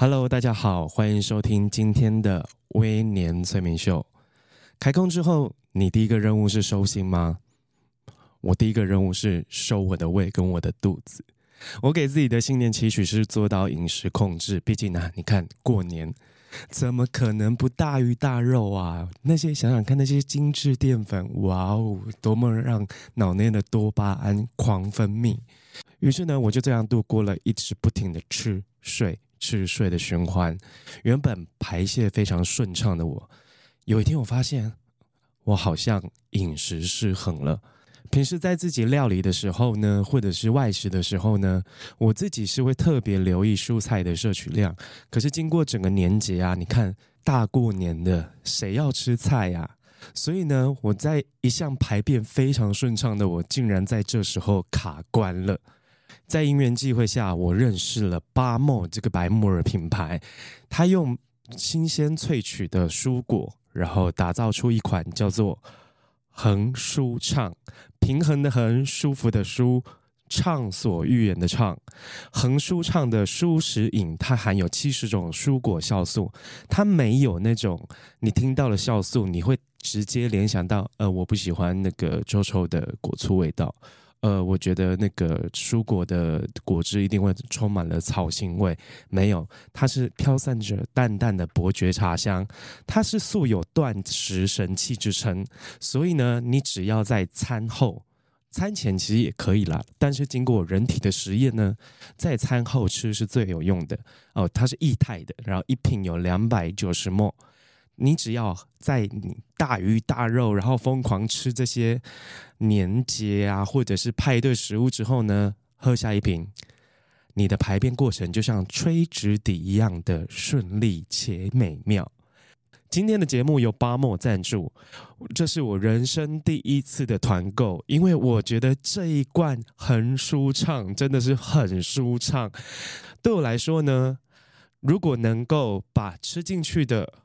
Hello，大家好，欢迎收听今天的微年催眠秀。开工之后，你第一个任务是收心吗？我第一个任务是收我的胃跟我的肚子。我给自己的新年期许是做到饮食控制，毕竟呢、啊，你看过年怎么可能不大鱼大肉啊？那些想想看，那些精致淀粉，哇哦，多么让脑内的多巴胺狂分泌。于是呢，我就这样度过了一直不停的吃睡。吃睡的循环，原本排泄非常顺畅的我，有一天我发现我好像饮食失衡了。平时在自己料理的时候呢，或者是外食的时候呢，我自己是会特别留意蔬菜的摄取量。可是经过整个年节啊，你看大过年的，谁要吃菜呀？所以呢，我在一向排便非常顺畅的我，竟然在这时候卡关了。在因缘际会下，我认识了巴莫这个白木耳品牌，它用新鲜萃取的蔬果，然后打造出一款叫做“恒舒畅”，平衡的恒，舒服的舒，畅所欲言的畅，恒舒畅的舒适饮，它含有七十种蔬果酵素，它没有那种你听到了酵素，你会直接联想到，呃，我不喜欢那个臭臭的果醋味道。呃，我觉得那个蔬果的果汁一定会充满了草腥味，没有，它是飘散着淡淡的伯爵茶香，它是素有断食神器之称，所以呢，你只要在餐后、餐前其实也可以啦，但是经过人体的实验呢，在餐后吃是最有用的。哦，它是液态的，然后一瓶有两百九十 ml。你只要在你大鱼大肉，然后疯狂吃这些年节啊，或者是派对食物之后呢，喝下一瓶，你的排便过程就像吹直笛一样的顺利且美妙。今天的节目由巴莫赞助，这是我人生第一次的团购，因为我觉得这一罐很舒畅，真的是很舒畅。对我来说呢，如果能够把吃进去的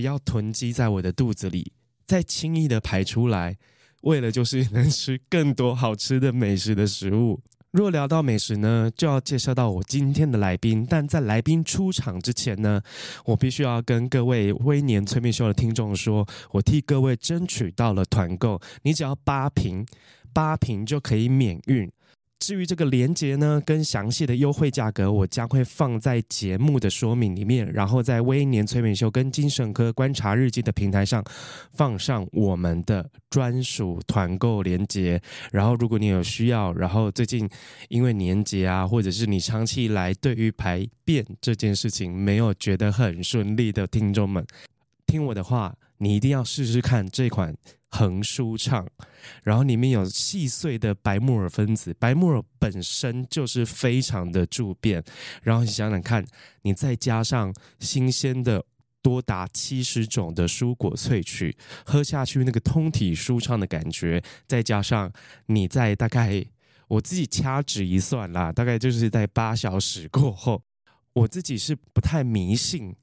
不要囤积在我的肚子里，再轻易的排出来，为了就是能吃更多好吃的美食的食物。若聊到美食呢，就要介绍到我今天的来宾。但在来宾出场之前呢，我必须要跟各位微年催眠秀的听众说，我替各位争取到了团购，你只要八瓶，八瓶就可以免运。至于这个连接呢，跟详细的优惠价格，我将会放在节目的说明里面，然后在微年催眠秀跟精神科观察日记的平台上放上我们的专属团购连接。然后，如果你有需要，然后最近因为年节啊，或者是你长期以来对于排便这件事情没有觉得很顺利的听众们，听我的话，你一定要试试看这款。恒舒畅，然后里面有细碎的白木耳分子，白木耳本身就是非常的助便，然后你想想看，你再加上新鲜的多达七十种的蔬果萃取，喝下去那个通体舒畅的感觉，再加上你在大概我自己掐指一算啦，大概就是在八小时过后，我自己是不太迷信。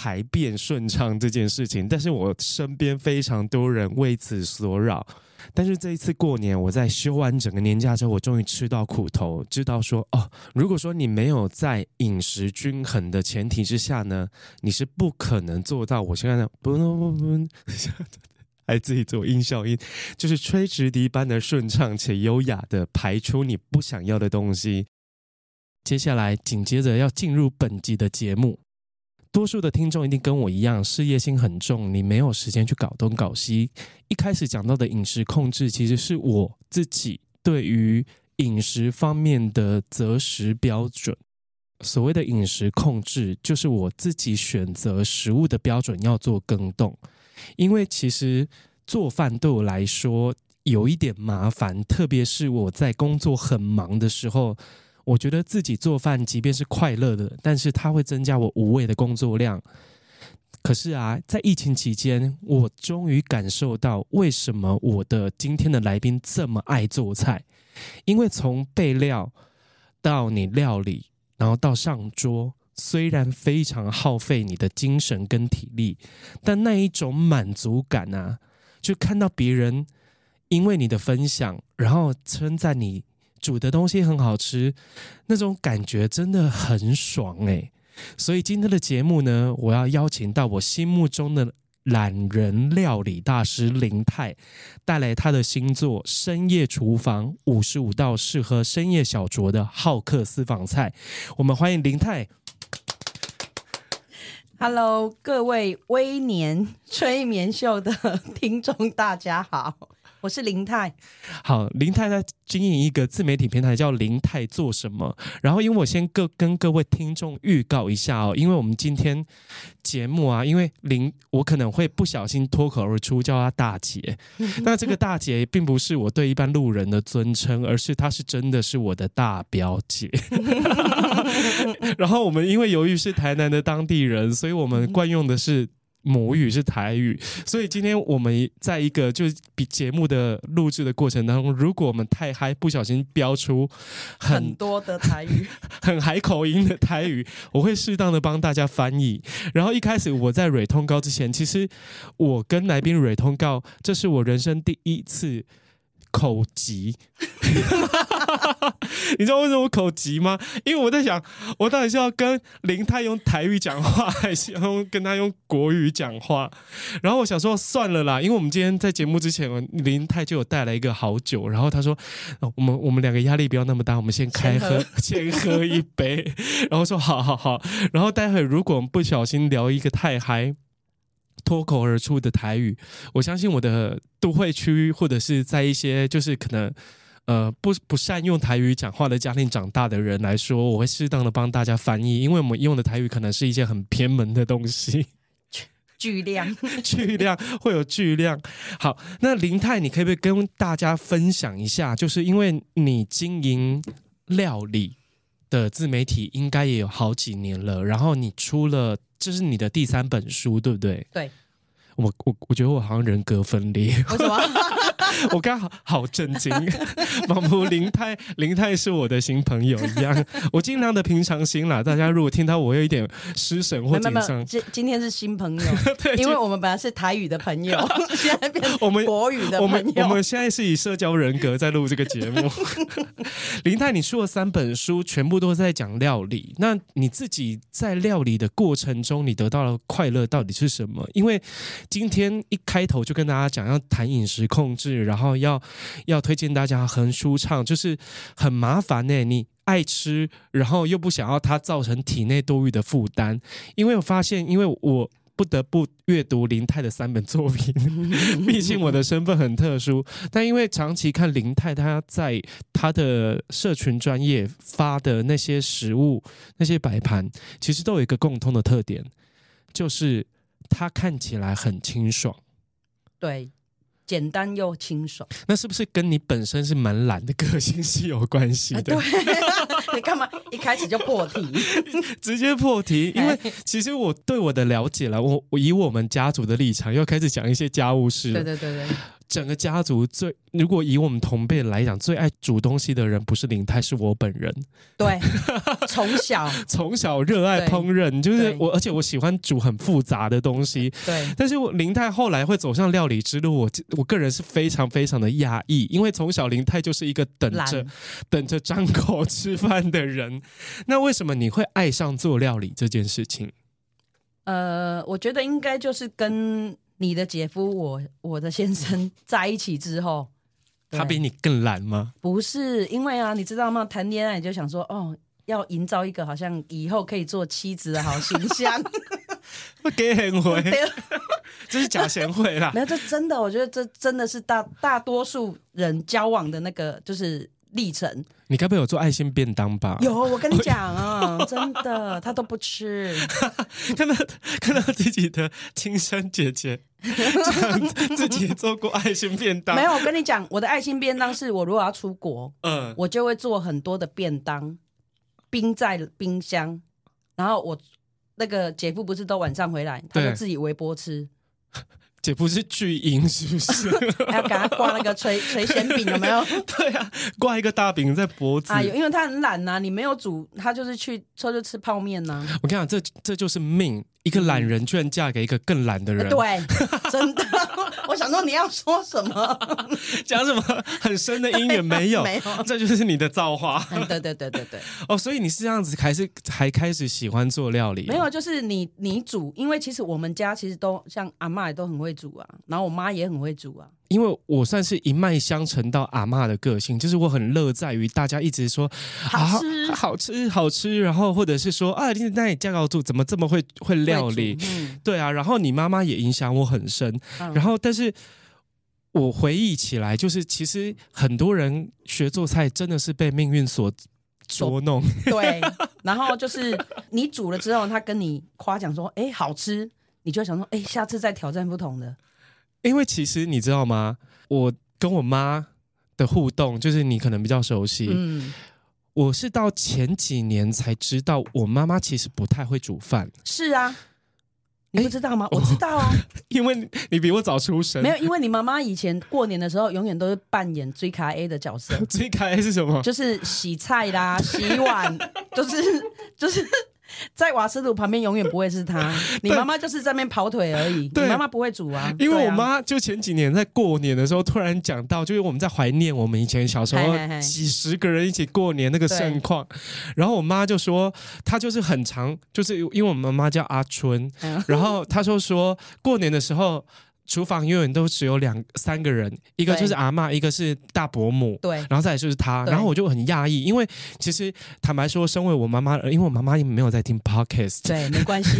排便顺畅这件事情，但是我身边非常多人为此所扰。但是这一次过年，我在休完整个年假之后，我终于吃到苦头，知道说哦，如果说你没有在饮食均衡的前提之下呢，你是不可能做到我现在的不不不不，还自己做音效音，就是吹直笛般的顺畅且优雅的排出你不想要的东西。接下来紧接着要进入本集的节目。多数的听众一定跟我一样，事业心很重，你没有时间去搞东搞西。一开始讲到的饮食控制，其实是我自己对于饮食方面的择食标准。所谓的饮食控制，就是我自己选择食物的标准要做更动。因为其实做饭对我来说有一点麻烦，特别是我在工作很忙的时候。我觉得自己做饭，即便是快乐的，但是它会增加我无谓的工作量。可是啊，在疫情期间，我终于感受到为什么我的今天的来宾这么爱做菜。因为从备料到你料理，然后到上桌，虽然非常耗费你的精神跟体力，但那一种满足感啊，就看到别人因为你的分享，然后称赞你煮的东西很好吃，那种感觉真的很爽诶。所以今天的节目呢，我要邀请到我心目中的懒人料理大师林泰，带来他的新作《深夜厨房》，五十五道适合深夜小酌的好客私房菜。我们欢迎林泰。Hello，各位微年催眠秀的听众，大家好。我是林泰，好，林太在经营一个自媒体平台叫林泰做什么。然后，因为我先各跟各位听众预告一下哦，因为我们今天节目啊，因为林我可能会不小心脱口而出叫她大姐，那这个大姐并不是我对一般路人的尊称，而是她是真的是我的大表姐。然后我们因为由于是台南的当地人，所以我们惯用的是。母语是台语，所以今天我们在一个就是比节目的录制的过程当中，如果我们太嗨，不小心飙出很，很多的台语、很海口音的台语，我会适当的帮大家翻译。然后一开始我在蕊通告之前，其实我跟来宾蕊通告，这是我人生第一次。口急，你知道为什么我口急吗？因为我在想，我到底是要跟林泰用台语讲话，还是要用跟他用国语讲话？然后我想说算了啦，因为我们今天在节目之前，林泰就有带来一个好酒，然后他说，我们我们两个压力不要那么大，我们先开喝，先喝，先喝一杯，然后说好好好，然后待会如果我们不小心聊一个太嗨。脱口而出的台语，我相信我的都会区或者是在一些就是可能呃不不善用台语讲话的家庭长大的人来说，我会适当的帮大家翻译，因为我们用的台语可能是一些很偏门的东西，巨量 巨量会有巨量。好，那林泰，你可不可以跟大家分享一下？就是因为你经营料理的自媒体应该也有好几年了，然后你出了。这是你的第三本书，对不对？对，我我我觉得我好像人格分裂。为什么？我刚好 好震惊，仿佛林泰林泰是我的新朋友一样。我尽量的平常心啦，大家如果听到我有一点失神或紧张，今今天是新朋友，对，因为我们本来是台语的朋友，现在变我们国语的朋友。我们我们现在是以社交人格在录这个节目。林泰，你出了三本书，全部都在讲料理。那你自己在料理的过程中，你得到了快乐到底是什么？因为今天一开头就跟大家讲要谈饮食控制。然后要要推荐大家很舒畅，就是很麻烦呢。你爱吃，然后又不想要它造成体内多余的负担。因为我发现，因为我不得不阅读林泰的三本作品，毕竟我的身份很特殊。但因为长期看林泰他在他的社群专业发的那些食物、那些摆盘，其实都有一个共通的特点，就是他看起来很清爽。对。简单又清爽，那是不是跟你本身是蛮懒的个性是有关系的？呃、对，你干嘛一开始就破题？直接破题，因为其实我对我的了解了，我我以我们家族的立场，又开始讲一些家务事。对对对对。整个家族最，如果以我们同辈来讲，最爱煮东西的人不是林泰，是我本人。对，从小从小热爱烹饪，就是我，而且我喜欢煮很复杂的东西。对，但是我林泰后来会走上料理之路，我我个人是非常非常的压抑，因为从小林泰就是一个等着等着张口吃饭的人。那为什么你会爱上做料理这件事情？呃，我觉得应该就是跟。你的姐夫，我我的先生 在一起之后，他比你更懒吗？不是，因为啊，你知道吗？谈恋爱你就想说，哦，要营造一个好像以后可以做妻子的好形象，不 给贤惠，这是假贤惠啦。没有，这真的，我觉得这真的是大大多数人交往的那个就是。历程，你该不会有做爱心便当吧？有，我跟你讲啊，真的，他都不吃。看到看到自己的亲生姐姐 自己做过爱心便当，没有。我跟你讲，我的爱心便当是我如果要出国，嗯，我就会做很多的便当，冰在冰箱，然后我。那个姐夫不是都晚上回来，他就自己微波吃。姐夫是巨婴 是不是？还要给他挂那个垂垂涎饼有没有？对啊，挂一个大饼在脖子。啊，因为他很懒呐、啊，你没有煮，他就是去说就吃泡面呐、啊。我跟你讲，这这就是命，一个懒人居然嫁给一个更懒的人。对，真的。我想说你要说什么？讲什么很深的姻缘 没有？没有，这就是你的造化。嗯、对对对对对。哦，所以你是这样子，还是还开始喜欢做料理？没有，就是你你煮，因为其实我们家其实都像阿妈也都很会煮啊，然后我妈也很会煮啊。因为我算是一脉相承到阿嬷的个性，就是我很乐在于大家一直说好吃、啊、好吃好吃，然后或者是说啊，你那你嫁到住怎么这么会会料理？嗯、对啊，然后你妈妈也影响我很深，嗯、然后但是我回忆起来，就是其实很多人学做菜真的是被命运所捉弄，对，然后就是你煮了之后，他跟你夸奖说，哎，好吃，你就想说，哎，下次再挑战不同的。因为其实你知道吗？我跟我妈的互动，就是你可能比较熟悉。嗯，我是到前几年才知道，我妈妈其实不太会煮饭。是啊，你不知道吗？欸、我知道啊，因为你比我早出生。没有，因为你妈妈以前过年的时候，永远都是扮演追卡 A 的角色。追卡 A 是什么？就是洗菜啦、洗碗，就 是就是。在瓦斯炉旁边永远不会是他，你妈妈就是在那边跑腿而已。你妈妈不会煮啊。因为我妈就前几年在过年的时候突然讲到，就是我们在怀念我们以前小时候几十个人一起过年那个盛况，然后我妈就说她就是很长，就是因为我们妈妈叫阿春，然后她说说过年的时候。厨房永远都只有两三个人，一个就是阿妈，一个是大伯母，对，然后再来就是他，然后我就很讶异，因为其实坦白说，身为我妈妈，因为我妈妈也没有在听 podcast，对，没关系，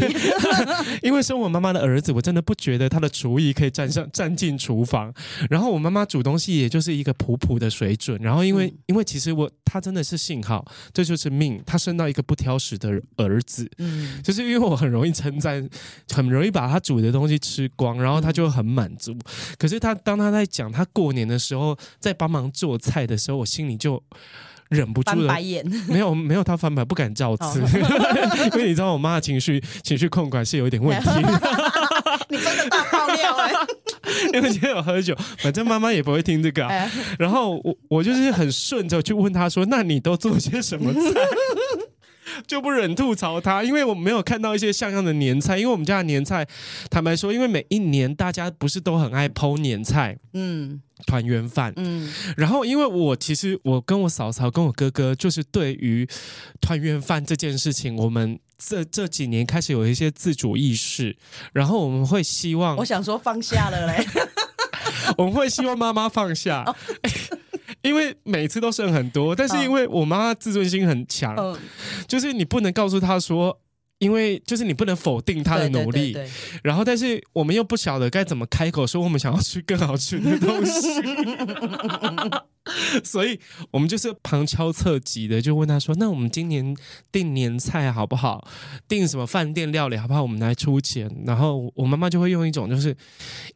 因为身为我妈妈的儿子，我真的不觉得他的厨艺可以站上站进厨房，然后我妈妈煮东西也就是一个普普的水准，然后因为、嗯、因为其实我他真的是幸好，这就是命，他生到一个不挑食的儿子，嗯，就是因为我很容易称赞，很容易把他煮的东西吃光，然后他就很。很满足，可是他当他在讲他过年的时候在帮忙做菜的时候，我心里就忍不住了，翻白眼。没有没有，他翻白不敢造次，因为你知道我妈的情绪情绪控管是有一点问题。你真的大爆料哎！因为今天有喝酒，反正妈妈也不会听这个、啊。然后我我就是很顺着去问他说：“那你都做些什么菜？” 就不忍吐槽他，因为我没有看到一些像样的年菜。因为我们家的年菜，坦白说，因为每一年大家不是都很爱剖年菜，嗯，团圆饭，嗯。然后，因为我其实我跟我嫂嫂跟我哥哥，就是对于团圆饭这件事情，我们这这几年开始有一些自主意识。然后我们会希望，我想说放下了嘞，我们会希望妈妈放下。哦因为每次都剩很多，但是因为我妈妈自尊心很强，哦、就是你不能告诉她说，因为就是你不能否定她的努力，对对对对，然后但是我们又不晓得该怎么开口说我们想要吃更好吃的东西，所以我们就是旁敲侧击的就问她说，那我们今年订年菜好不好？订什么饭店料理好不好？我们来出钱，然后我妈妈就会用一种就是，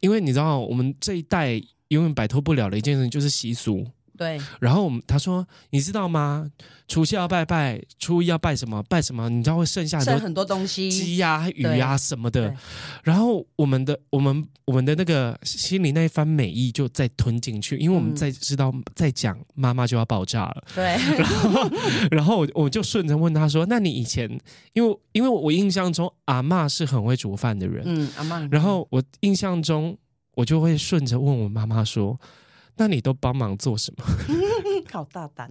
因为你知道我们这一代永远摆脱不了的一件事就是习俗。对，然后我们他说，你知道吗？除夕要拜拜，初一要拜什么？拜什么？你知道会剩下很多，很多东西，鸡呀、鱼呀什么的。然后我们的我们我们的那个心里那一番美意就再吞进去，因为我们在知道再讲妈妈就要爆炸了。对，然后然后我我就顺着问他说：“那你以前，因为因为我印象中阿嬷是很会煮饭的人，嗯，阿嬷。然后我印象中我就会顺着问我妈妈说。”那你都帮忙做什么？好大胆！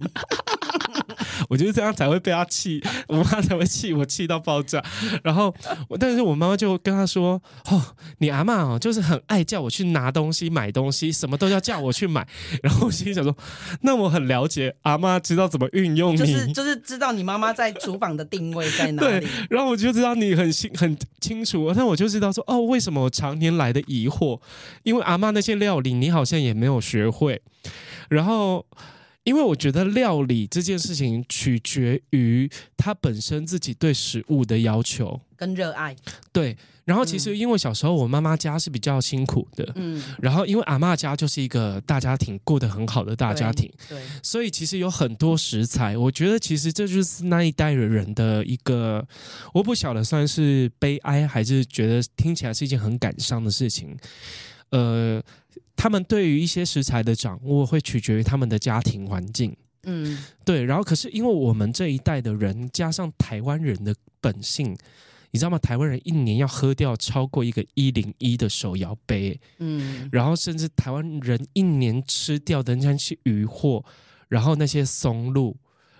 我觉得这样才会被他气，我妈才会气我气到爆炸。然后，但是我妈妈就跟他说：“哦，你阿嬷哦，就是很爱叫我去拿东西、买东西，什么都要叫我去买。”然后我心里想说：“那我很了解阿妈，知道怎么运用你，就是就是知道你妈妈在厨房的定位在哪里。”对，然后我就知道你很清很清楚，但我就知道说：“哦，为什么我常年来的疑惑？因为阿妈那些料理，你好像也没有学会。”然后。因为我觉得料理这件事情取决于他本身自己对食物的要求。跟热爱。对，然后其实因为小时候我妈妈家是比较辛苦的，嗯，然后因为阿妈家就是一个大家庭，过得很好的大家庭，对，对，所以其实有很多食材，我觉得其实这就是那一代人的一个，我不晓得算是悲哀还是觉得听起来是一件很感伤的事情，呃，他们对于一些食材的掌握会取决于他们的家庭环境，嗯，对，然后可是因为我们这一代的人加上台湾人的本性。你知道吗？台湾人一年要喝掉超过一个一零一的手摇杯，嗯，然后甚至台湾人一年吃掉的那些鱼货，然后那些松露。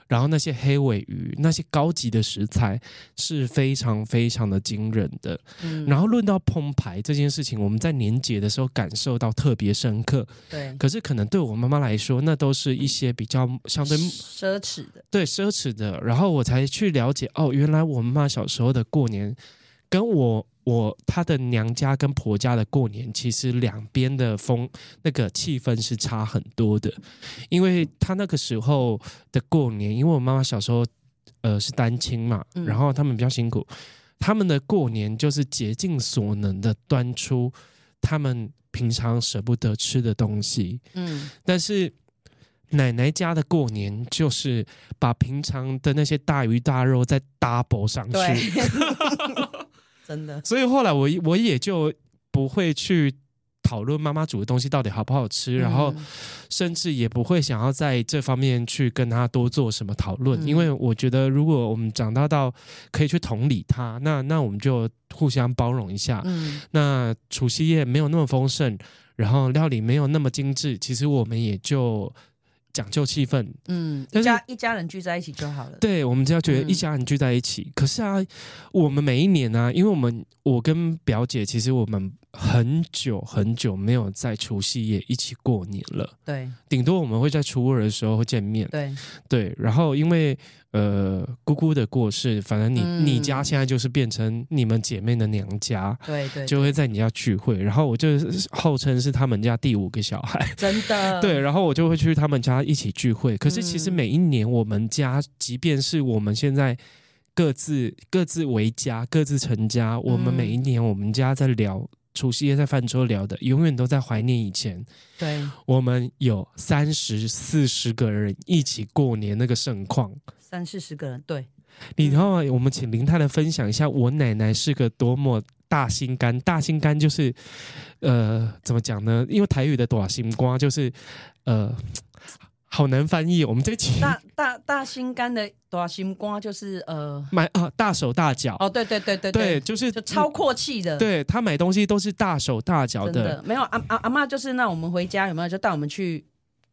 然后那些黑尾鱼，那些高级的食材是非常非常的惊人的。嗯，然后论到烹排这件事情，我们在年节的时候感受到特别深刻。对，可是可能对我妈妈来说，那都是一些比较相对奢侈的，对，奢侈的。然后我才去了解，哦，原来我妈妈小时候的过年跟我。我他的娘家跟婆家的过年，其实两边的风那个气氛是差很多的，因为他那个时候的过年，因为我妈妈小时候呃是单亲嘛，然后他们比较辛苦，他们的过年就是竭尽所能的端出他们平常舍不得吃的东西，嗯，但是奶奶家的过年就是把平常的那些大鱼大肉再 double 上去。真的，所以后来我我也就不会去讨论妈妈煮的东西到底好不好吃，嗯、然后甚至也不会想要在这方面去跟他多做什么讨论，嗯、因为我觉得如果我们长大到可以去同理他，那那我们就互相包容一下。嗯，那除夕夜没有那么丰盛，然后料理没有那么精致，其实我们也就。讲究气氛，嗯，一家一家人聚在一起就好了。对，我们只要觉得一家人聚在一起。嗯、可是啊，我们每一年呢、啊，因为我们我跟表姐，其实我们很久很久没有在除夕夜一起过年了。对，顶多我们会在初二的时候会见面。对对，然后因为。呃，姑姑的过世，反正你、嗯、你家现在就是变成你们姐妹的娘家，对，对对，就会在你家聚会。然后我就号称是他们家第五个小孩，真的。对，然后我就会去他们家一起聚会。可是其实每一年我们家，即便是我们现在各自各自为家、各自成家，我们每一年我们家在聊。除夕夜在饭桌聊的，永远都在怀念以前。对，我们有三十四十个人一起过年那个盛况，三四十个人。对，你然后我们请林太太分享一下，我奶奶是个多么大心肝。大心肝就是，呃，怎么讲呢？因为台语的大心瓜就是，呃。好难翻译，我们这期大大大心肝的大心瓜就是呃买啊大手大脚。哦，对对对对对，就是就超阔气的，对他买东西都是大手大脚的，的，没有阿阿阿嬷就是那我们回家有没有？就带我们去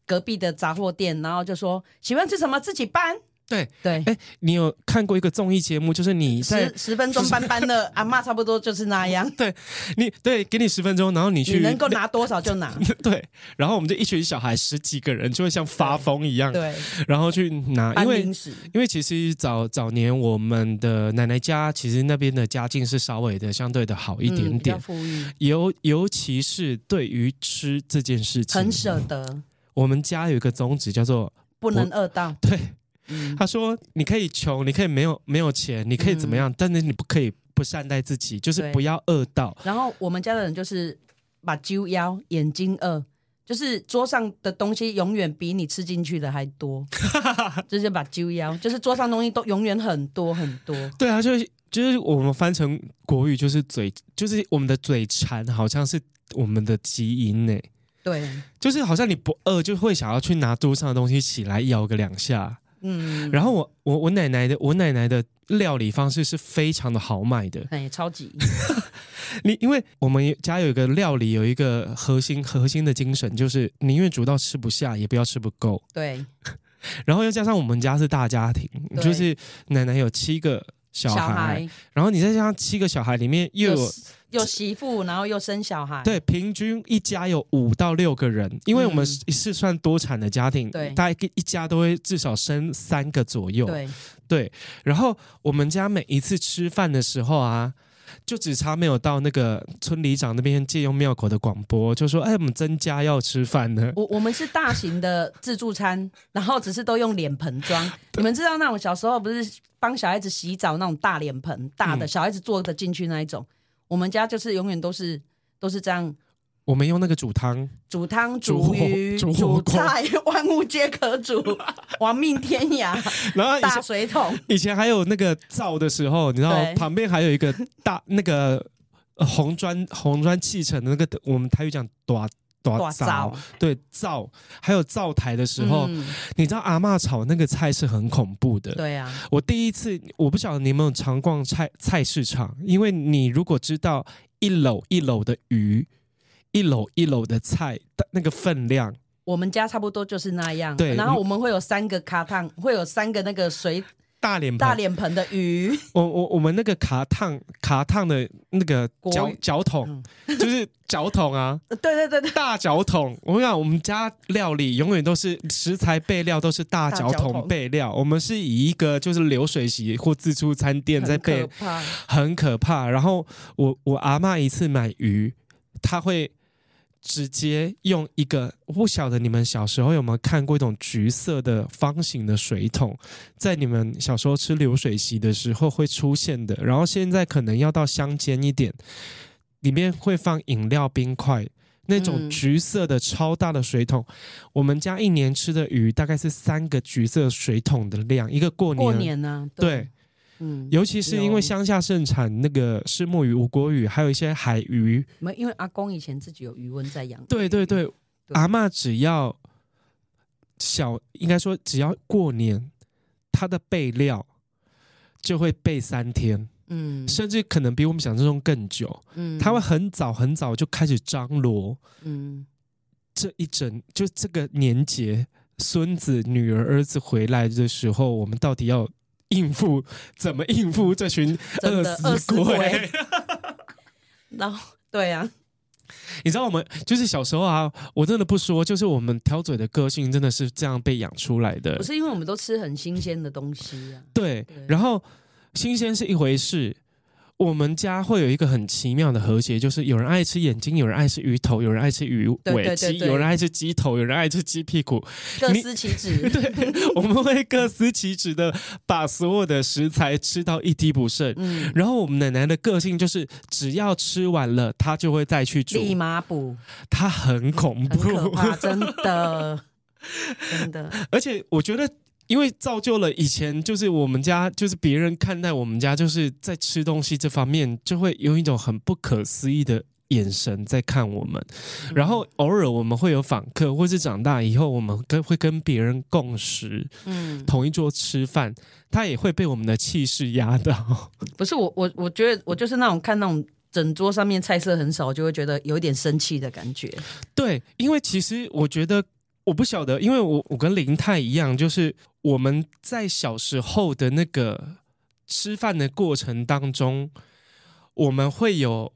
隔壁的杂货店，然后就说喜欢吃什么？自己搬。对对，哎，你有看过一个综艺节目，就是你在十十分钟班班的 阿嬷，差不多就是那样。对，你对，给你十分钟，然后你去，你能够拿多少就拿。对，然后我们就一群小孩，十几个人，就会像发疯一样，对，然后去拿，因为因为其实早早年我们的奶奶家，其实那边的家境是稍微的相对的好一点点，尤尤其是对于吃这件事情，很舍得。我们家有一个宗旨叫做不能饿到，对。他说：“你可以穷，你可以没有没有钱，你可以怎么样？嗯、但是你不可以不善待自己，就是不要饿到。然后我们家的人就是把揪腰，眼睛饿，就是桌上的东西永远比你吃进去的还多，就是把揪腰，就是桌上东西都永远很多很多。对啊，就是就是我们翻成国语就是嘴，就是我们的嘴馋，好像是我们的基因呢。对，就是好像你不饿就会想要去拿桌上的东西起来咬个两下。”嗯，然后我我我奶奶的我奶奶的料理方式是非常的豪迈的，哎，超级。你因为我们家有一个料理有一个核心核心的精神，就是宁愿煮到吃不下，也不要吃不够。对。然后又加上我们家是大家庭，就是奶奶有七个小孩，小孩然后你再加上七个小孩里面又有。有媳妇，然后又生小孩，对，平均一家有五到六个人，因为我们是算多产的家庭，对、嗯，大概一家都会至少生三个左右，对，对。然后我们家每一次吃饭的时候啊，就只差没有到那个村里长那边借用庙口的广播，就说：“哎，我们曾家要吃饭呢。”我我们是大型的自助餐，然后只是都用脸盆装。你们知道那种小时候不是帮小孩子洗澡那种大脸盆，大的、嗯、小孩子坐得进去那一种。我们家就是永远都是都是这样。我们用那个煮汤、煮汤、煮鱼、煮，煮菜，万物皆可煮，亡命天涯。然后大水桶，以前还有那个灶的时候，你知道旁边还有一个大那个红砖红砖砌成的那个，我们台语讲大大灶，对灶，还有灶台的时候，嗯、你知道阿嬷炒那个菜是很恐怖的。对啊，我第一次我不晓得你有没有常逛菜菜市场，因为你如果知道一篓一篓的鱼。一篓一篓的菜的那个分量，我们家差不多就是那样。对，然后我们会有三个卡烫，会有三个那个水大脸大脸盆的鱼。我我我们那个卡烫卡烫的那个脚脚桶，嗯、就是脚桶啊。对对对对，大脚桶。我跟你讲，我们家料理永远都是食材备料都是大脚桶备料。我们是以一个就是流水席或自助餐店在备，很可怕。很可怕。然后我我阿嬷一次买鱼，她会。直接用一个，我不晓得你们小时候有没有看过一种橘色的方形的水桶，在你们小时候吃流水席的时候会出现的。然后现在可能要到乡间一点，里面会放饮料冰块，那种橘色的超大的水桶。嗯、我们家一年吃的鱼大概是三个橘色水桶的量，一个过年。过年呢、啊？对。对嗯，尤其是因为乡下盛产那个石墨鱼、无国鱼，还有一些海鱼。没，因为阿公以前自己有鱼温在养。对对对，对阿嬷只要小，应该说只要过年，他的备料就会备三天，嗯，甚至可能比我们想象中更久。嗯，他会很早很早就开始张罗，嗯，这一整就这个年节，孙子、女儿、儿子回来的时候，我们到底要。应付怎么应付这群饿死鬼？然后对呀、啊，你知道我们就是小时候啊，我真的不说，就是我们挑嘴的个性真的是这样被养出来的。不是因为我们都吃很新鲜的东西啊。对，对然后新鲜是一回事。我们家会有一个很奇妙的和谐，就是有人爱吃眼睛，有人爱吃鱼头，有人爱吃鱼尾鸡，有人爱吃鸡头，有人爱吃鸡屁股，各司其职。对，我们会各司其职的把所有的食材吃到一滴不剩。嗯，然后我们奶奶的个性就是，只要吃完了，她就会再去煮，立马补。她很恐怖，很可怕，真的，真的。而且我觉得。因为造就了以前，就是我们家，就是别人看待我们家，就是在吃东西这方面，就会用一种很不可思议的眼神在看我们。然后偶尔我们会有访客，或是长大以后，我们跟会跟别人共食，嗯，同一桌吃饭，他也会被我们的气势压到。不是我，我我觉得我就是那种看那种整桌上面菜色很少，就会觉得有一点生气的感觉。对，因为其实我觉得。我不晓得，因为我我跟林泰一样，就是我们在小时候的那个吃饭的过程当中，我们会有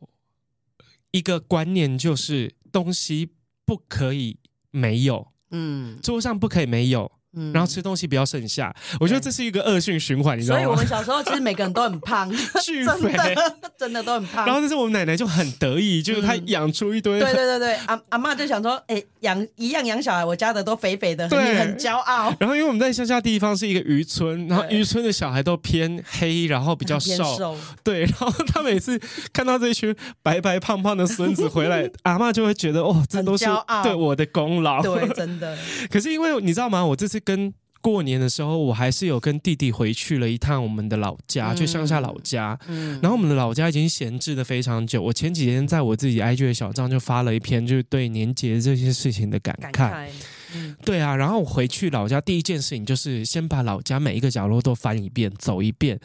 一个观念，就是东西不可以没有，嗯，桌上不可以没有。然后吃东西不要剩下，我觉得这是一个恶性循环，你知道吗？所以我们小时候其实每个人都很胖，巨肥，真的都很胖。然后但是我们奶奶就很得意，就是她养出一堆。对对对对，阿阿嬷就想说，哎，养一样养小孩，我家的都肥肥的，对，很骄傲。然后因为我们在乡下地方是一个渔村，然后渔村的小孩都偏黑，然后比较瘦，对。然后他每次看到这一群白白胖胖的孙子回来，阿嬷就会觉得，哦，这都是对我的功劳，对，真的。可是因为你知道吗？我这次。跟过年的时候，我还是有跟弟弟回去了一趟我们的老家，去乡下老家。嗯，然后我们的老家已经闲置的非常久。我前几天在我自己 IG 的小账就发了一篇，就是对年节这些事情的感慨。感对啊，然后我回去老家第一件事情就是先把老家每一个角落都翻一遍，走一遍，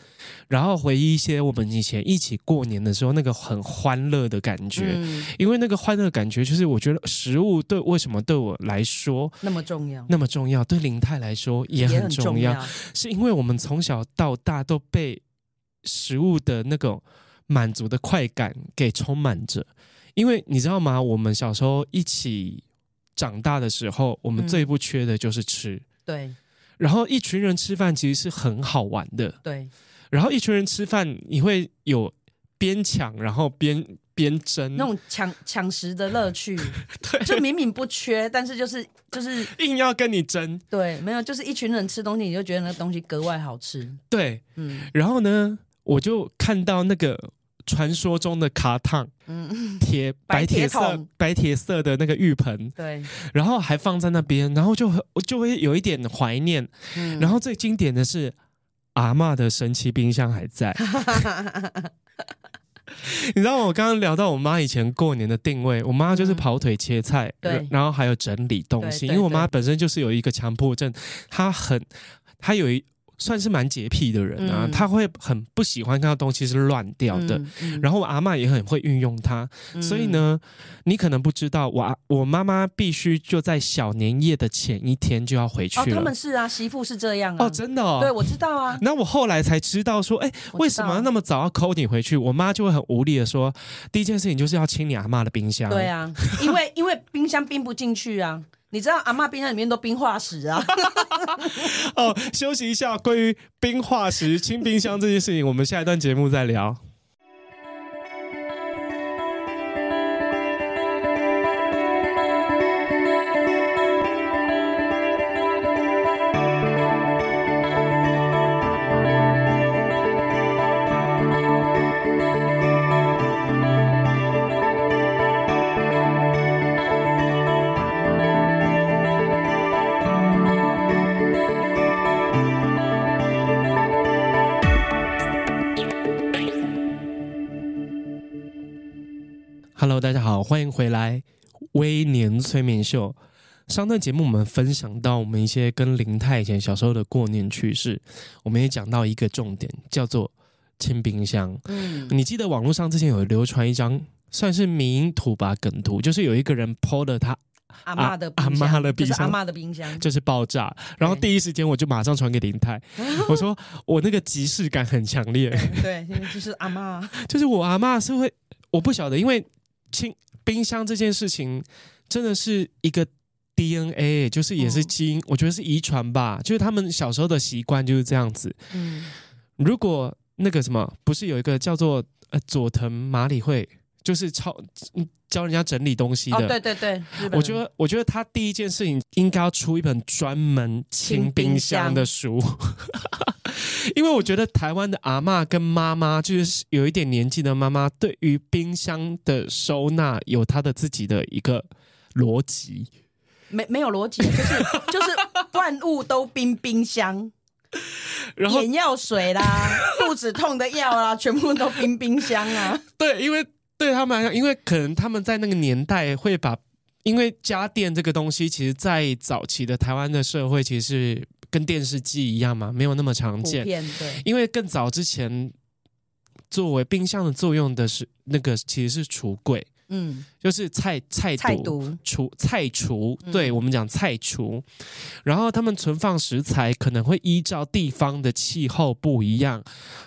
然后回忆一些我们以前一起过年的时候那个很欢乐的感觉。嗯，因为那个欢乐的感觉，就是我觉得食物对为什么对我来说那么重要，那么重要，对林泰来说也很重要，重要是因为我们从小到大都被食物的那种满足的快感给充满着。因为你知道吗？我们小时候一起。长大的时候，我们最不缺的就是吃。嗯、对，然后一群人吃饭其实是很好玩的。对，然后一群人吃饭，你会有边抢然后边边争那种抢抢食的乐趣。对，就明明不缺，但是就是就是硬要跟你争。对，没有，就是一群人吃东西，你就觉得那东西格外好吃。对，嗯。然后呢，我就看到那个传说中的卡烫，嗯，铁白铁色白铁色的那个浴盆，对，然后还放在那边，然后就很我就会有一点怀念。嗯。然后最经典的是阿嬷的神奇冰箱还在。你知道我刚刚聊到我妈以前过年的定位，我妈就是跑腿切菜，嗯对。然后还有整理东西，因为我妈本身就是有一个强迫症，她很她有一算是蛮洁癖的人啊，嗯她会很不喜欢看到东西是乱掉的。嗯嗯然后我阿嬷也很会运用它，嗯所以呢，你可能不知道，我阿我妈妈必须就在小年夜的前一天就要回去哦，他。们是啊，媳妇是这样啊，哦，真的哦。对，我知道啊，那我后来才知道说，哎，为什么要那么早要 call 你回去？我妈就会很无力的说，第一件事情就是要清你阿嬷的冰箱。对啊，因为 因为冰箱冰不进去啊，你知道阿嬷冰箱里面都冰化石啊，哦，休息一下，关于冰化石清冰箱这件事情，我们下一段节目再聊。微年催眠秀。上段节目我们分享到我们一些跟林泰以前小时候的过年趣事，我们也讲到一个重点，叫做清冰箱。嗯，你记得网络上之前有流传一张算是迷因图吧梗图，就是有一个人 PO 了他阿嬷的阿冰箱嬷的冰箱就是阿嬷的冰箱，就是爆炸，然后第一时间我就马上传给林泰，我说我那个即视感很强烈，对，就是阿嬷，就是我阿嬷是会，我不晓得，因为清冰箱这件事情真的是一个 DNA，就是也是基因，嗯我觉得是遗传吧，就是他们小时候的习惯就是这样子。嗯，如果那个什么，不是有一个叫做呃佐藤麻里惠，就是超嗯教人家整理东西的，哦，对对对，我觉得，我觉得他第一件事情应该要出一本专门清冰箱的书，因为我觉得台湾的阿嬷跟妈妈，就是有一点年纪的妈妈，对于冰箱的收纳有她的自己的一个逻辑。没没有逻辑，就是就是 万物都冰冰箱，然后眼药水啦，肚子痛的药啦，全部都冰冰箱啊。对，因为对他们来讲，因为可能他们在那个年代会把，因为家电这个东西，其实在早期的台湾的社会，其实是跟电视机一样嘛，没有那么常普见。对，因为更早之前，作为冰箱的作用的是那个其实是橱柜，嗯，就是菜菜菜厨菜厨，嗯。对我们讲菜厨。然后他们存放食材可能会依照地方的气候不一样，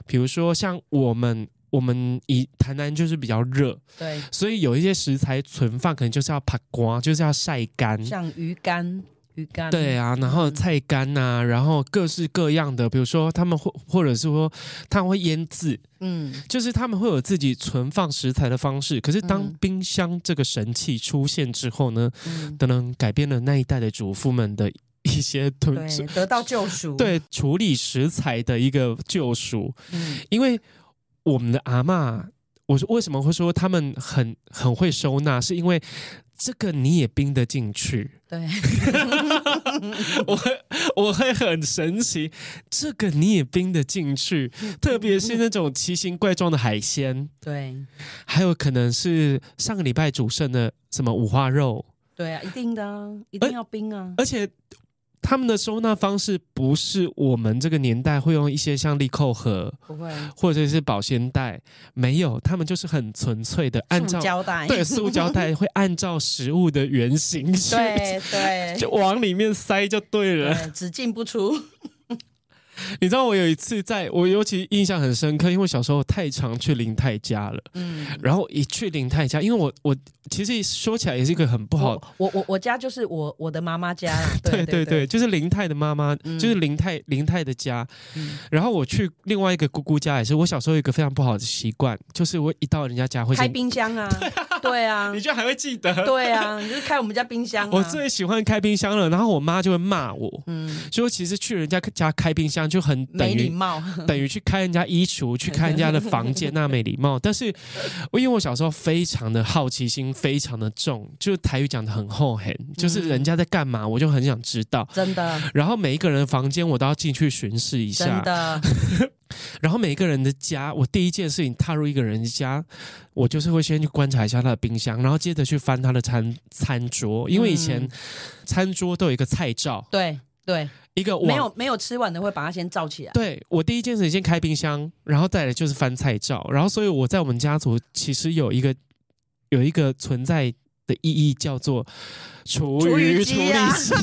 比如说像我们我们以台南就是比较热，对，所以有一些食材存放可能就是要拍光，就是要晒干。像鱼干、鱼干，对啊，然后嗯。菜干呐、然后各式各样的，比如说他们会，或者是说他们会腌制，嗯，就是他们会有自己存放食材的方式。可是当嗯。冰箱这个神器出现之后呢，嗯，可能改变了那一代的主妇们的一些吞对，得到救赎，，对处理食材的一个救赎。嗯，因为我们的阿嬷，我说为什么会说他们很很会收纳，是因为这个你也冰得进去。对，我会我会很神奇，这个你也冰得进去，特别是那种奇形怪状的海鲜，对，还有可能是上个礼拜煮剩的什么五花肉，对啊，一定的啊，一定要冰啊，而且他们的收纳方式不是我们这个年代会用一些像立扣盒不会，或者是保鲜袋，没有，他们就是很纯粹的按照胶带，对塑胶袋会按照食物的原型去，对对，就往里面塞就对了。只进不出，你知道我有一次在我尤其印象很深刻，因为小时候太常去林泰家了，嗯。然后一去林泰家，因为我我其实说起来也是一个很不好，我我我我家就是我我的妈妈家啦，对对对对，，就是林泰的妈妈，嗯。就是林太林泰的家。嗯。然后我去另外一个姑姑家也是，我小时候有一个非常不好的习惯，就是我一到人家家会开，冰箱 啊，对啊。你，居然还会记得？对啊，你就是开我们家冰箱啊，我最喜欢开冰箱了，然后我妈就会骂我，嗯，说其实去人家家开冰箱箱，就很等于没礼貌，等于去开人家衣橱，去开人家的房间，那没礼貌。但是，因为我小时候非常的好奇心非常的重，就台语讲的很厚很，就是人家在干嘛，我就很想知道。真的。然后每一个人的房间我都要进去巡视一下。真的。然后每一个人的家，我第一件事情踏入一个人的家，我就是会先去观察一下他的冰箱，然后接着去翻他的餐餐桌，因为以前餐桌都有一个菜罩。对对。一个没有没有吃完的会把它先罩起来。对，我第一件事情先开冰箱，然后再来就是翻菜罩，然后所以我在我们家族其实有一个有一个存在的意义叫做厨余处理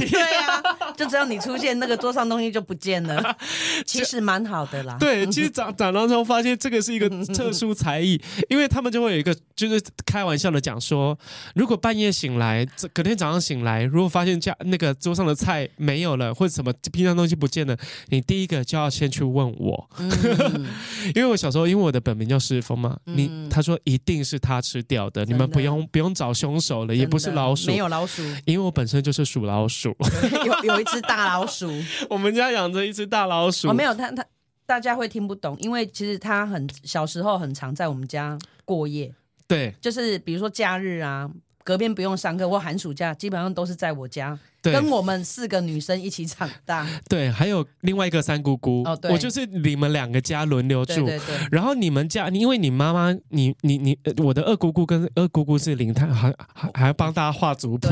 机。对啊。就只要你出现，那个桌上东西就不见了，其实蛮好的啦。对，其实长长大之后发现这个是一个特殊才艺，因为他们就会有一个，就是开玩笑的讲说，如果半夜醒来，隔天早上醒来，如果发现家那个桌上的菜没有了，或者什么冰箱东西不见了，你第一个就要先去问我，嗯、因为我小时候因为我的本名叫世峰嘛，嗯、你他说一定是他吃掉的，的你们不用不用找凶手了，也不是老鼠，没有老鼠，因为我本身就是属老鼠，有有一。只大老鼠，我们家养着一只大老鼠。哦，没有，它它大家会听不懂，因为其实他很小时候很常在我们家过夜。对，就是比如说假日啊，隔边不用上课或寒暑假，基本上都是在我家。对。跟我们四个女生一起长大，对，还有另外一个三姑姑，哦，对，我就是你们两个家轮流住，对对对，然后你们家，因为你妈妈，你你你，我的二姑姑跟二姑姑是林太，还还还要帮大家画族谱，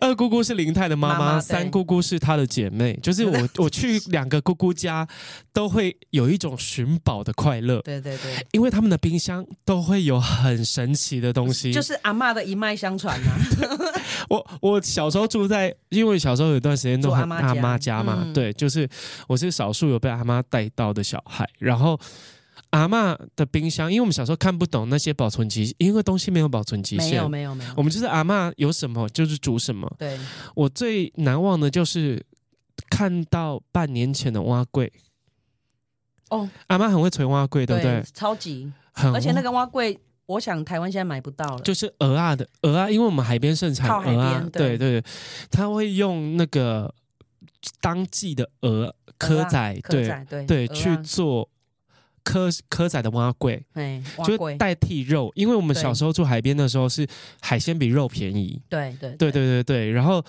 二姑姑是林太的妈妈，妈妈三姑姑是她的姐妹，就是我我去两个姑姑家，都会有一种寻宝的快乐，对对对，因为他们的冰箱都会有很神奇的东西，就是阿嬷的一脉相传啊，我我小时候住在。因为小时候有一段时间都很阿妈家嘛，嗯、对，就是我是少数有被阿妈带到的小孩。然后阿妈的冰箱，因为我们小时候看不懂那些保存期，因为东西没有保存期限，没有没有没有。我们就是阿妈有什么就是煮什么。对，我最难忘的就是看到半年前的蛙柜。哦，阿妈很会存蛙柜，对不对？超级，很而且那个碗粿。我想台湾现在买不到了，就是鹅啊的鹅啊，因为我们海边盛产鹅啊，对。对对，他会用那个当季的鹅蚵仔，对对对，去做蚵蚵仔的碗粿，就代替肉，因为我们小时候住海边的时候是海鲜比肉便宜，对对对。对对对，然后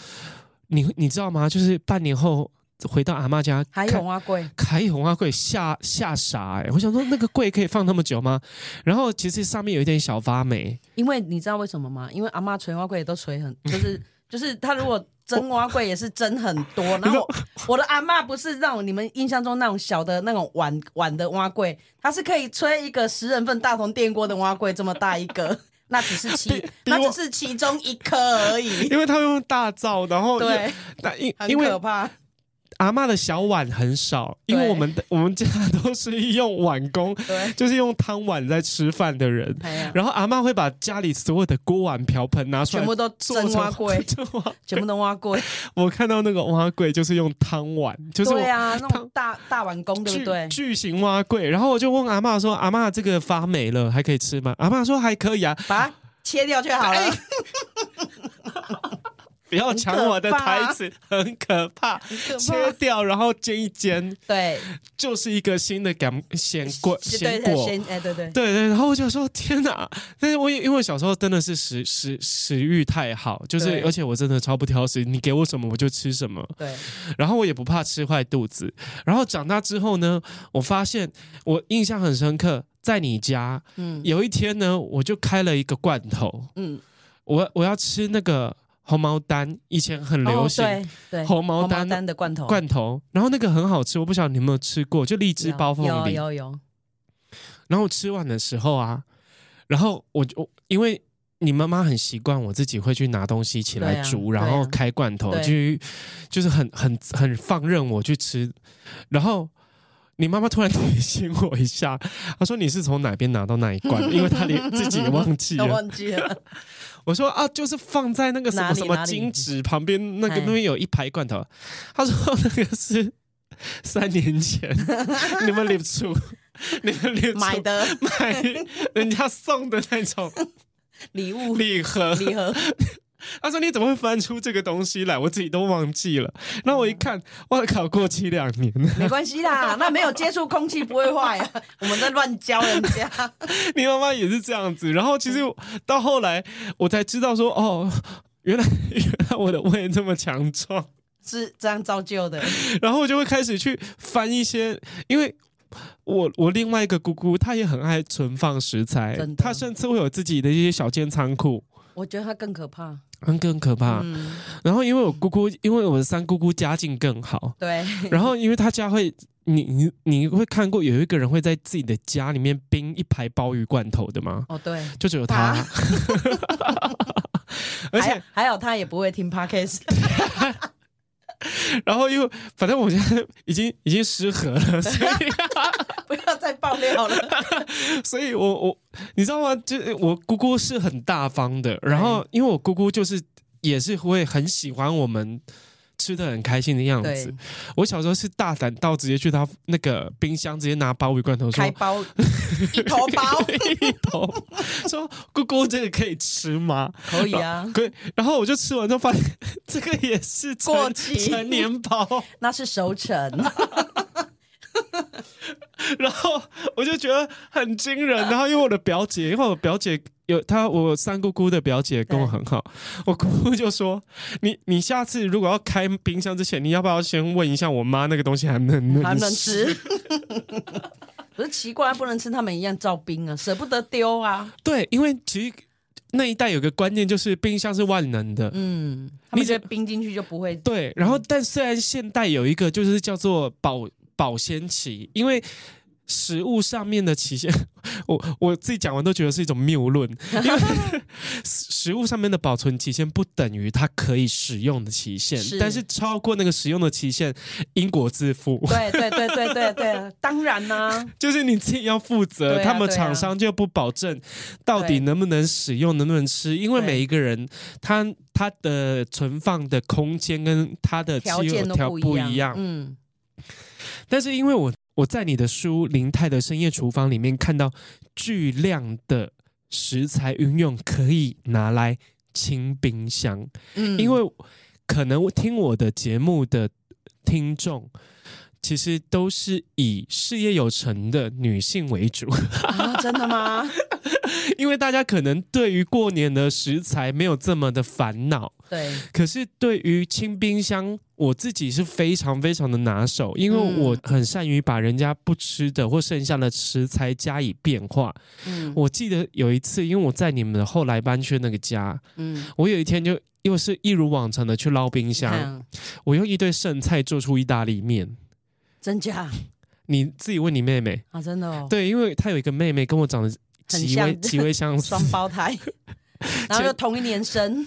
你你知道吗？就是半年后。回到阿妈家，还有碗粿，还有花柜，吓吓傻哎、欸！我想说，那个柜可以放那么久吗？然后其实上面有一点小发霉，因为你知道为什么吗？因为阿妈捶花柜也都捶很，就是就是他如果蒸花柜也是蒸很多。然后我的阿妈不是那种你们印象中那种小的那种碗碗的碗粿，它是可以吹一个十人份大同电锅的碗粿这么大一个，那只是其那只是其中一颗而已。因为他用大灶，然后对，那因很可怕。阿嬷的小碗很少，因为我们的我们家都是用碗工，就是用汤碗在吃饭的人。啊、然后阿嬷会把家里所有的锅碗瓢盆拿出来，全部都蒸挖柜，全部都挖柜。我看到那个挖柜就是用汤碗，就是对啊，那种大大碗工，对不对？巨型挖柜。然后我就问阿嬷说：“阿嬷，这个发霉了，还可以吃吗？”阿嬷说：“还可以啊，把它切掉就好了。哎”不要抢我的台词，很可怕。切掉，然后煎一煎，对，就是一个新的感鲜果鲜果。哎，对对对对。然后我就说天哪！但是我因为小时候真的是食食食欲太好，就是而且我真的超不挑食，你给我什么我就吃什么。对。然后我也不怕吃坏肚子。然后长大之后呢，我发现我印象很深刻，在你家，嗯，有一天呢，我就开了一个罐头，嗯，我我要吃那个。红毛丹以前很流行，哦、对对，红毛丹，的罐头，罐头，然后那个很好吃，我不晓得你有没有吃过，就荔枝包凤梨，有有有。然后吃完的时候啊，然后我就因为你妈妈很习惯我自己会去拿东西起来煮，啊、然后开罐头，就就是很很很放任我去吃，然后。你妈妈突然提醒我一下，她说：“你是从哪边拿到那一罐？因为她连自己也忘记了。”忘记了。我说：“啊，就是放在那个什么什么金纸旁边，那个那边有一排罐头。”她说：“那个是三年前你们领出，你们领出买的，买人家送的那种礼物礼盒，礼盒。”他说：“你怎么会翻出这个东西来？我自己都忘记了。”那我一看，我靠，过期两年了。没关系啦，那没有接触空气不会坏啊。我们在乱教人家。你妈妈也是这样子。然后其实到后来，我才知道说，哦，原来 原来我的胃这么强壮，是这样造就的。然后我就会开始去翻一些，因为。我我另外一个姑姑，她也很爱存放食材，她甚至会有自己的一些小间仓库。我觉得她更可怕，更更可怕。嗯、然后因为我姑姑，因为我的三姑姑家境更好，对。然后因为她家会，你你你会看过有一个人会在自己的家里面冰一排鲍鱼罐头的吗？哦，对，就只有他。啊、而且还，还有他也不会听 Podcast。然后又，反正我现在已经已经失和了，所以 不要再爆料了。所以我我你知道吗？就我姑姑是很大方的，然后因为我姑姑就是也是会很喜欢我们。吃的很开心的样子。我小时候是大胆到直接去他那个冰箱，直接拿鲍鱼罐头说，开包 一头包一头，说姑姑这个可以吃吗？可以啊，可以。然后我就吃完之后发现 这个也是过期成年包，那是熟成。然后我就觉得很惊人。然后因为我的表姐，因为我表姐。有她，我三姑姑的表姐跟我很好。我姑姑就说：“你你下次如果要开冰箱之前，你要不要先问一下我妈那个东西还能能还能吃？” 可是奇怪，不能吃，他们一样造冰啊，舍不得丢啊。对，因为其实那一代有个观念，就是冰箱是万能的。嗯，他们觉得冰进去就不会。对，然后但虽然现代有一个就是叫做保保鲜期，因为。食物上面的期限，我我自己讲完都觉得是一种谬论，因为 食物上面的保存期限不等于它可以使用的期限，是。但是超过那个使用的期限，因果自负。对对对对对对，当然呢、啊，就是你自己要负责，啊、他们厂商就不保证到底能不能使用，能不能吃，因为每一个人他他的存放的空间跟他的条件都不一样，嗯，但是因为我。我在你的书《林泰的深夜厨房》里面看到巨量的食材运用，可以拿来清冰箱。嗯，因为可能听我的节目的听众，其实都是以事业有成的女性为主。啊，真的吗？因为大家可能对于过年的食材没有这么的烦恼。对，可是对于清冰箱。我自己是非常非常的拿手，因为我很善于把人家不吃的或剩下的食材加以变化。嗯，我记得有一次，因为我在你们的后来搬去那个家，嗯，我有一天就又是一如往常的去捞冰箱，嗯、我用一堆剩菜做出意大利面，真假？你自己问你妹妹啊，真的哦，对，因为她有一个妹妹跟我长得极为极为相似，双胞胎，然后又同一年生，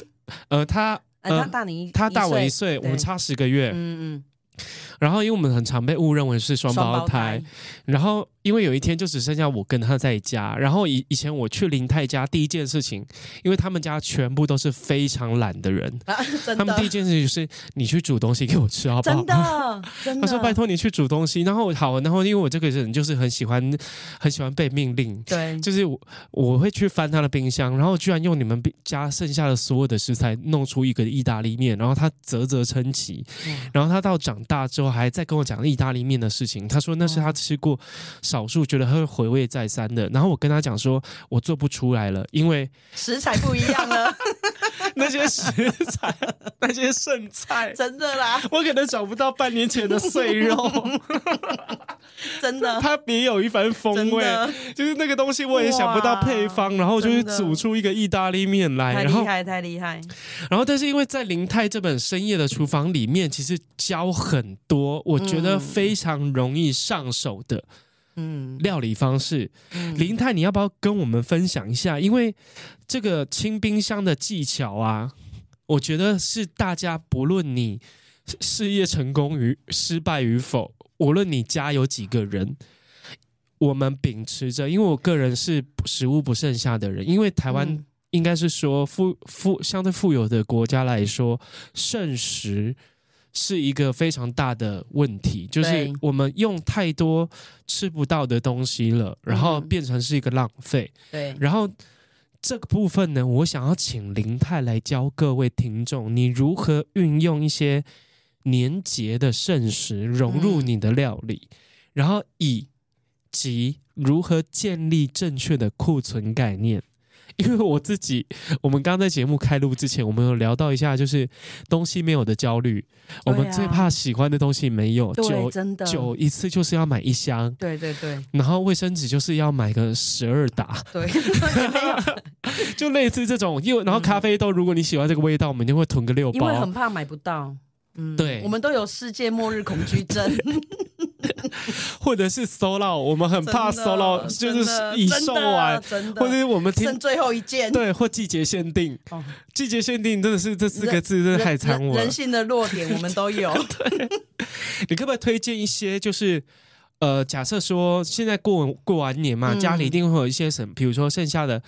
呃，她。呃、她大你，她大我一岁，我们差十个月。嗯嗯。然后，因为我们很常被误认为是双胞胎，然后。因为有一天就只剩下我跟他在家，然后以以前我去林泰家第一件事情，因为他们家全部都是非常懒的人，啊、他们第一件事情就是你去煮东西给我吃好不好？真的，真的。他说拜托你去煮东西，然后好，然后因为我这个人就是很喜欢很喜欢被命令，对，就是我我会去翻他的冰箱，然后居然用你们家剩下的所有的食材弄出一个意大利面，然后他啧啧称奇，嗯、然后他到长大之后还在跟我讲意大利面的事情，他说那是他吃过。少数觉得他会回味再三的，然后我跟他讲说，我做不出来了，因为食材不一样了。那些食材，那些剩菜，真的啦，我可能找不到半年前的碎肉，真的，它别有一番风味。就是那个东西，我也想不到配方，然后就是煮出一个意大利面来，太厉害，太厉害。然后，但是因为在林泰这本深夜的厨房里面，其实教很多，我觉得非常容易上手的。嗯，料理方式，嗯、林太，你要不要跟我们分享一下？因为这个清冰箱的技巧啊，我觉得是大家不论你事业成功与失败与否，无论你家有几个人，我们秉持着，因为我个人是食物不剩下的人，因为台湾应该是说富富相对富有的国家来说，剩食。是一个非常大的问题，就是我们用太多吃不到的东西了，然后变成是一个浪费。对，然后这个部分呢，我想要请林泰来教各位听众，你如何运用一些年节的盛食融入你的料理，嗯、然后以及如何建立正确的库存概念。因为我自己，我们刚刚在节目开录之前，我们有聊到一下，就是东西没有的焦虑。啊、我们最怕喜欢的东西没有，对，真的，酒一次就是要买一箱，对对对。然后卫生纸就是要买个十二打，对，就类似这种。因为然后咖啡豆，如果你喜欢这个味道，我们就会囤个六包，因为很怕买不到。嗯，对，我们都有世界末日恐惧症。或者是 solo，我们很怕 solo，就是已售完，或者是我们听剩最后一件，对，或季节限定，哦、季节限定真的是这四个字，真的害惨我人。人性的弱点我们都有。对，你可不可以推荐一些？就是呃，假设说现在过过完年嘛，嗯、家里一定会有一些什么，比如说剩下的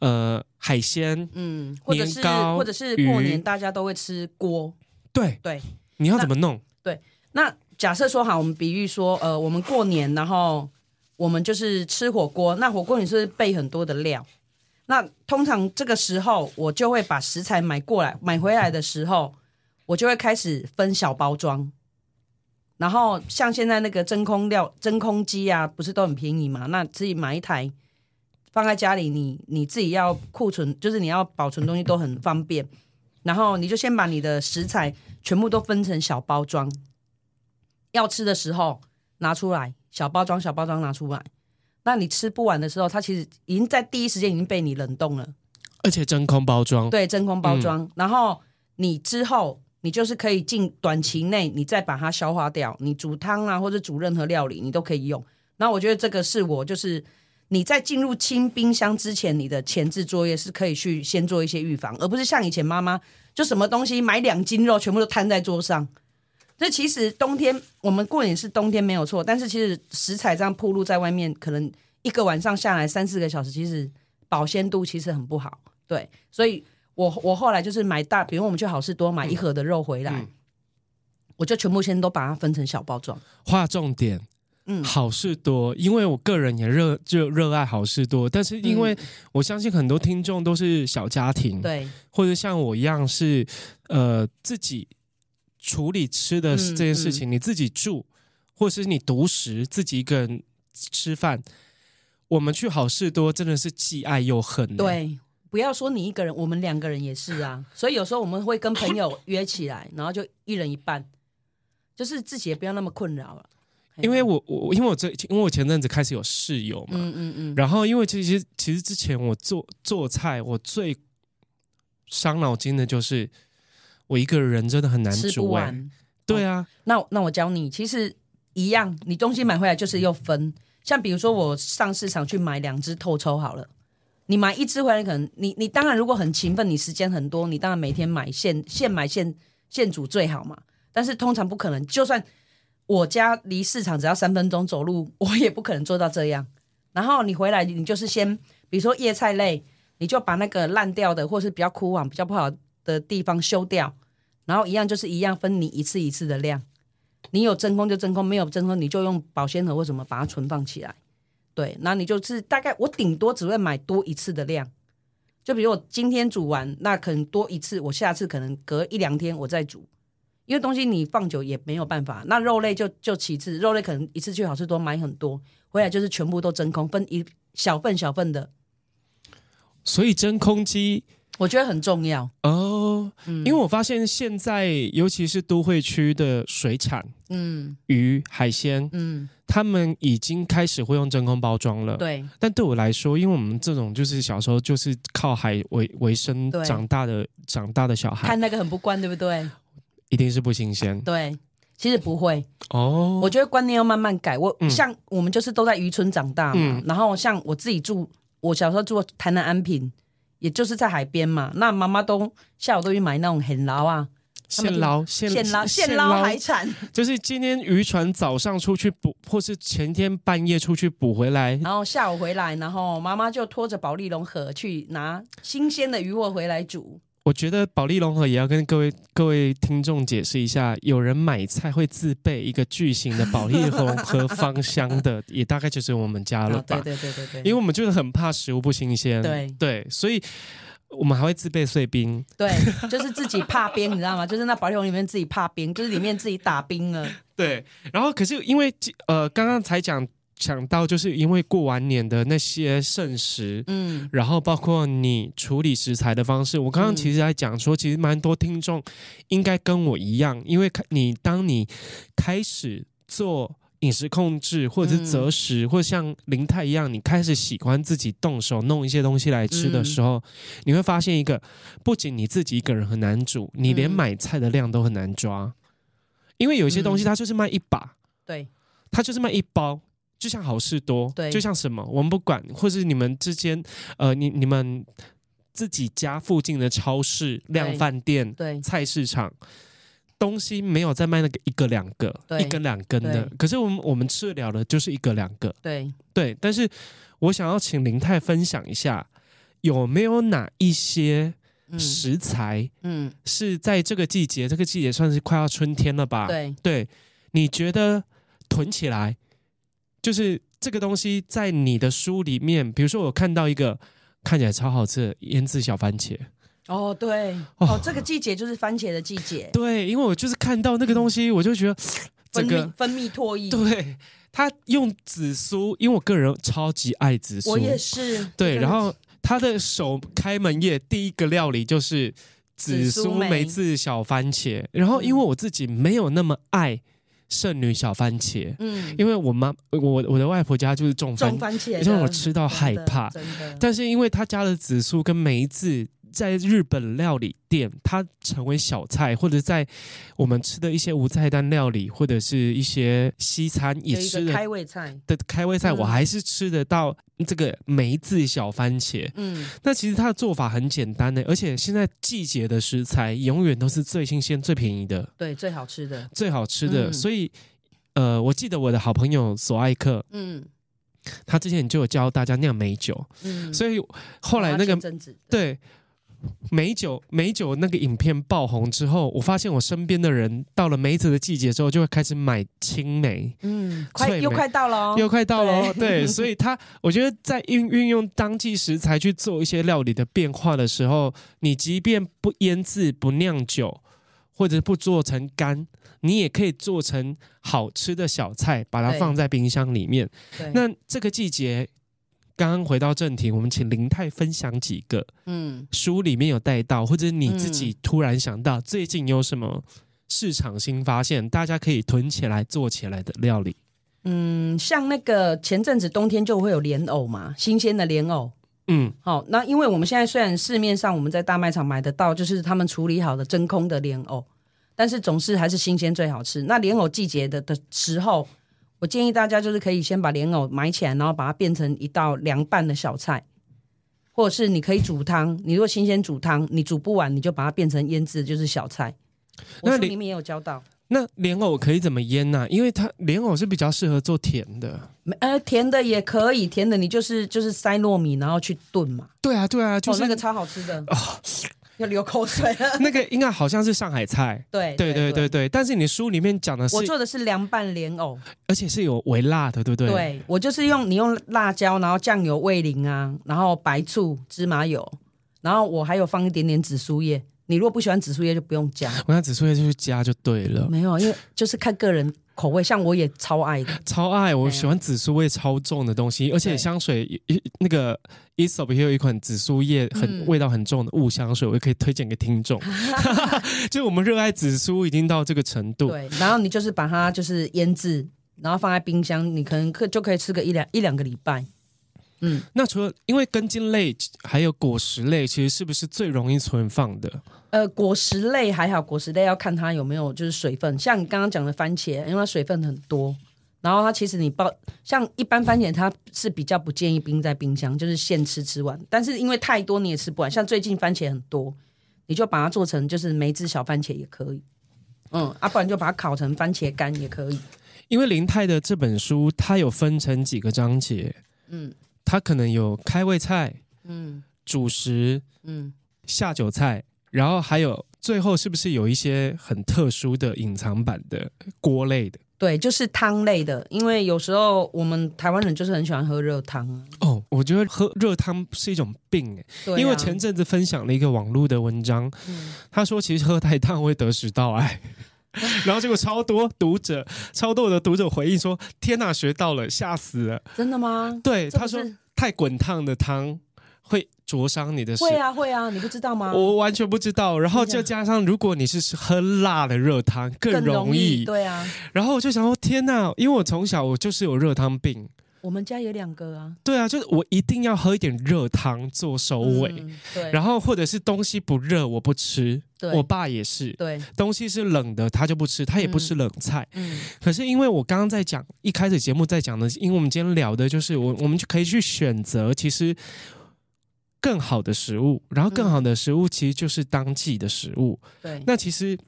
呃海鲜，嗯，或者是年糕或者是过年大家都会吃锅，对对，你要怎么弄？对，那。假设说好，我们比喻说，呃，我们过年，然后我们就是吃火锅。那火锅你是备很多的料。那通常这个时候，我就会把食材买过来，买回来的时候，我就会开始分小包装。然后像现在那个真空料、真空机啊，不是都很便宜嘛？那自己买一台，放在家里你，你你自己要库存，就是你要保存东西都很方便。然后你就先把你的食材全部都分成小包装。要吃的时候拿出来，小包装小包装拿出来。那你吃不完的时候，它其实已经在第一时间已经被你冷冻了，而且真空包装。对，真空包装。嗯、然后你之后你就是可以进短期内你再把它消化掉。你煮汤啊或者煮任何料理你都可以用。那我觉得这个是我就是你在进入清冰箱之前，你的前置作业是可以去先做一些预防，而不是像以前妈妈就什么东西买两斤肉全部都摊在桌上。这其实冬天我们过年是冬天没有错，但是其实食材这样铺露在外面，可能一个晚上下来三四个小时，其实保鲜度其实很不好。对，所以我我后来就是买大，比如我们去好事多买一盒的肉回来，嗯嗯、我就全部先都把它分成小包装。划重点，嗯，好事多，因为我个人也热就热爱好事多，但是因为我相信很多听众都是小家庭，对，或者像我一样是呃自己。处理吃的这件事情，嗯嗯、你自己住，或者是你独食，自己一个人吃饭，我们去好事多真的是既爱又恨。对，不要说你一个人，我们两个人也是啊。所以有时候我们会跟朋友约起来，然后就一人一半，就是自己也不要那么困扰了。因为我我因为我这因为我前阵子开始有室友嘛，嗯嗯嗯，然后因为其实其实之前我做做菜，我最伤脑筋的就是。我一个人真的很难煮，完。对啊，那那我教你，其实一样，你东西买回来就是又分。像比如说，我上市场去买两只透抽好了，你买一只回来，可能你你当然如果很勤奋，你时间很多，你当然每天买现现买现现煮最好嘛。但是通常不可能，就算我家离市场只要三分钟走路，我也不可能做到这样。然后你回来，你就是先，比如说叶菜类，你就把那个烂掉的或是比较枯黄、比较不好的地方修掉，然后一样就是一样分你一次一次的量，你有真空就真空，没有真空你就用保鲜盒或什么把它存放起来。对，那你就是大概我顶多只会买多一次的量，就比如我今天煮完，那可能多一次，我下次可能隔一两天我再煮，因为东西你放久也没有办法。那肉类就就其次，肉类可能一次去好市多买很多，回来就是全部都真空，分一小份小份的。所以真空机。我觉得很重要哦，嗯、因为我发现现在尤其是都会区的水产，嗯，鱼海鲜，嗯，他们已经开始会用真空包装了。对，但对我来说，因为我们这种就是小时候就是靠海为为生长大的对长大的小孩，看那个很不惯，对不对？一定是不新鲜。对，其实不会哦。我觉得观念要慢慢改。我、嗯、像我们就是都在渔村长大嘛，嗯、然后像我自己住，我小时候住台南安平。也就是在海边嘛，那妈妈都下午都去买那种很捞啊，现捞现现捞现捞海产，就是今天渔船早上出去捕，或是前天半夜出去捕回来，然后下午回来，然后妈妈就拖着保利龙河去拿新鲜的鱼货回来煮。我觉得保利龙河也要跟各位各位听众解释一下，有人买菜会自备一个巨型的保利龙和芳香的，也大概就是我们家了吧？对对对对对，因为我们就是很怕食物不新鲜，对对，所以我们还会自备碎冰，对，就是自己怕冰，你知道吗？就是那保利龙里面自己怕冰，就是里面自己打冰了。对，然后可是因为呃，刚刚才讲。想到就是因为过完年的那些剩食，嗯，然后包括你处理食材的方式，我刚刚其实在讲说，其实蛮多听众应该跟我一样，因为你当你开始做饮食控制，或者是择食，或者像林太一样，你开始喜欢自己动手弄一些东西来吃的时候，你会发现一个，不仅你自己一个人很难煮，你连买菜的量都很难抓，因为有些东西它就是卖一把，对，它就是卖一包。就像好事多，对，就像什么，我们不管，或是你们之间，呃，你你们自己家附近的超市、量贩店、对，菜市场，东西没有在卖那个一个两个、一根两根的，可是我们我们吃得了的就是一个两个，对。对。但是我想要请林太分享一下，有没有哪一些食材，嗯，是在这个季节，这个季节算是快要春天了吧？对。对，你觉得囤起来？就是这个东西在你的书里面，比如说我看到一个看起来超好吃的腌制小番茄。哦，对，哦，这个季节就是番茄的季节。对，因为我就是看到那个东西，我就觉得 整个分泌唾液。对，他用紫苏，因为我个人超级爱紫苏，我也是。对，然后他的首开门夜第一个料理就是紫苏梅子小番茄，然后因为我自己没有那么爱。圣女小番茄，嗯，因为我妈我我的外婆家就是种番，种番茄，让我吃到害怕。但是因为她加了紫苏跟梅子，在日本料理店，它成为小菜，或者在我们吃的一些无菜单料理，或者是一些西餐也吃的开胃菜。的开胃菜，我还是吃得到这个梅子小番茄。嗯，那其实它的做法很简单的，而且现在季节的食材永远都是最新鲜、最便宜的，对，最好吃的，最好吃的。嗯、所以，呃，我记得我的好朋友索爱克，嗯，他之前就有教大家酿美酒，嗯，所以后来那个对。梅酒，美酒那个影片爆红之后，我发现我身边的人到了梅子的季节之后，就会开始买青梅。嗯，快又快到了，又快到了。对，所以他我觉得在运运用当季食材去做一些料理的变化的时候，你即便不腌制、不酿酒，或者不做成干，你也可以做成好吃的小菜，把它放在冰箱里面。那这个季节。刚刚回到正题，我们请林泰分享几个，嗯，书里面有带到，或者你自己突然想到，最近有什么市场新发现，大家可以囤起来做起来的料理。嗯，像那个前阵子冬天就会有莲藕嘛，新鲜的莲藕，嗯，好，那因为我们现在虽然市面上我们在大卖场买得到，就是他们处理好的真空的莲藕，但是总是还是新鲜最好吃。那莲藕季节的的时候。我建议大家就是可以先把莲藕买起来，然后把它变成一道凉拌的小菜，或者是你可以煮汤。你如果新鲜煮汤，你煮不完，你就把它变成腌制，就是小菜。我书里面也有教到。那莲藕可以怎么腌呢？因为它莲藕是比较适合做甜的。呃，甜的也可以，甜的你就是就是塞糯米，然后去炖嘛。对啊，对啊，就是、哦、那个超好吃的。哦要流口水了。那个应该好像是上海菜。对对对对对，但是你书里面讲的是，我做的是凉拌莲藕，而且是有微辣的，对不对？对，我就是用你用辣椒，然后酱油、味淋啊，然后白醋、芝麻油，然后我还有放一点点紫苏叶。你如果不喜欢紫苏叶，就不用加。我拿紫苏叶就去加就对了。没有，因为就是看个人。口味像我也超爱的，超爱！我喜欢紫苏味超重的东西，而且香水那个 Aesop 也有一款紫苏叶很、嗯、味道很重的雾香水，我也可以推荐给听众。就我们热爱紫苏已经到这个程度，对。然后你就是把它就是腌制，然后放在冰箱，你可能可就可以吃个一两一两个礼拜。嗯，那除了因为根茎类还有果实类，其实是不是最容易存放的？呃，果实类还好，果实类要看它有没有就是水分。像你刚刚讲的番茄，因为它水分很多，然后它其实你包像一般番茄，它是比较不建议冰在冰箱，就是现吃吃完。但是因为太多你也吃不完，像最近番茄很多，你就把它做成就是梅子小番茄也可以。嗯，啊，不然就把它烤成番茄干也可以。因为林泰的这本书，它有分成几个章节。嗯。它可能有开胃菜，嗯，主食，嗯，下酒菜，然后还有最后是不是有一些很特殊的隐藏版的锅类的？对，就是汤类的，因为有时候我们台湾人就是很喜欢喝热汤啊。哦，我觉得喝热汤是一种病哎，对啊、因为前阵子分享了一个网络的文章，嗯、他说其实喝太烫会得食道癌，然后结果超多读者，超多的读者回应说：“天哪，学到了，吓死了！”真的吗？对，他说太滚烫的汤。会灼伤你的手。会啊会啊，你不知道吗？我完全不知道。然后就加上，如果你是喝辣的热汤，更容易。对啊。然后我就想说，天哪！因为我从小我就是有热汤病。我们家有两个啊。对啊，就是我一定要喝一点热汤做收尾。嗯、对。然后或者是东西不热我不吃。对。我爸也是。对。东西是冷的他就不吃，他也不吃冷菜。嗯。可是因为我刚刚在讲一开始节目在讲的，因为我们今天聊的就是我我们就可以去选择，其实。更好的食物，然后更好的食物其实就是当季的食物。对，那其实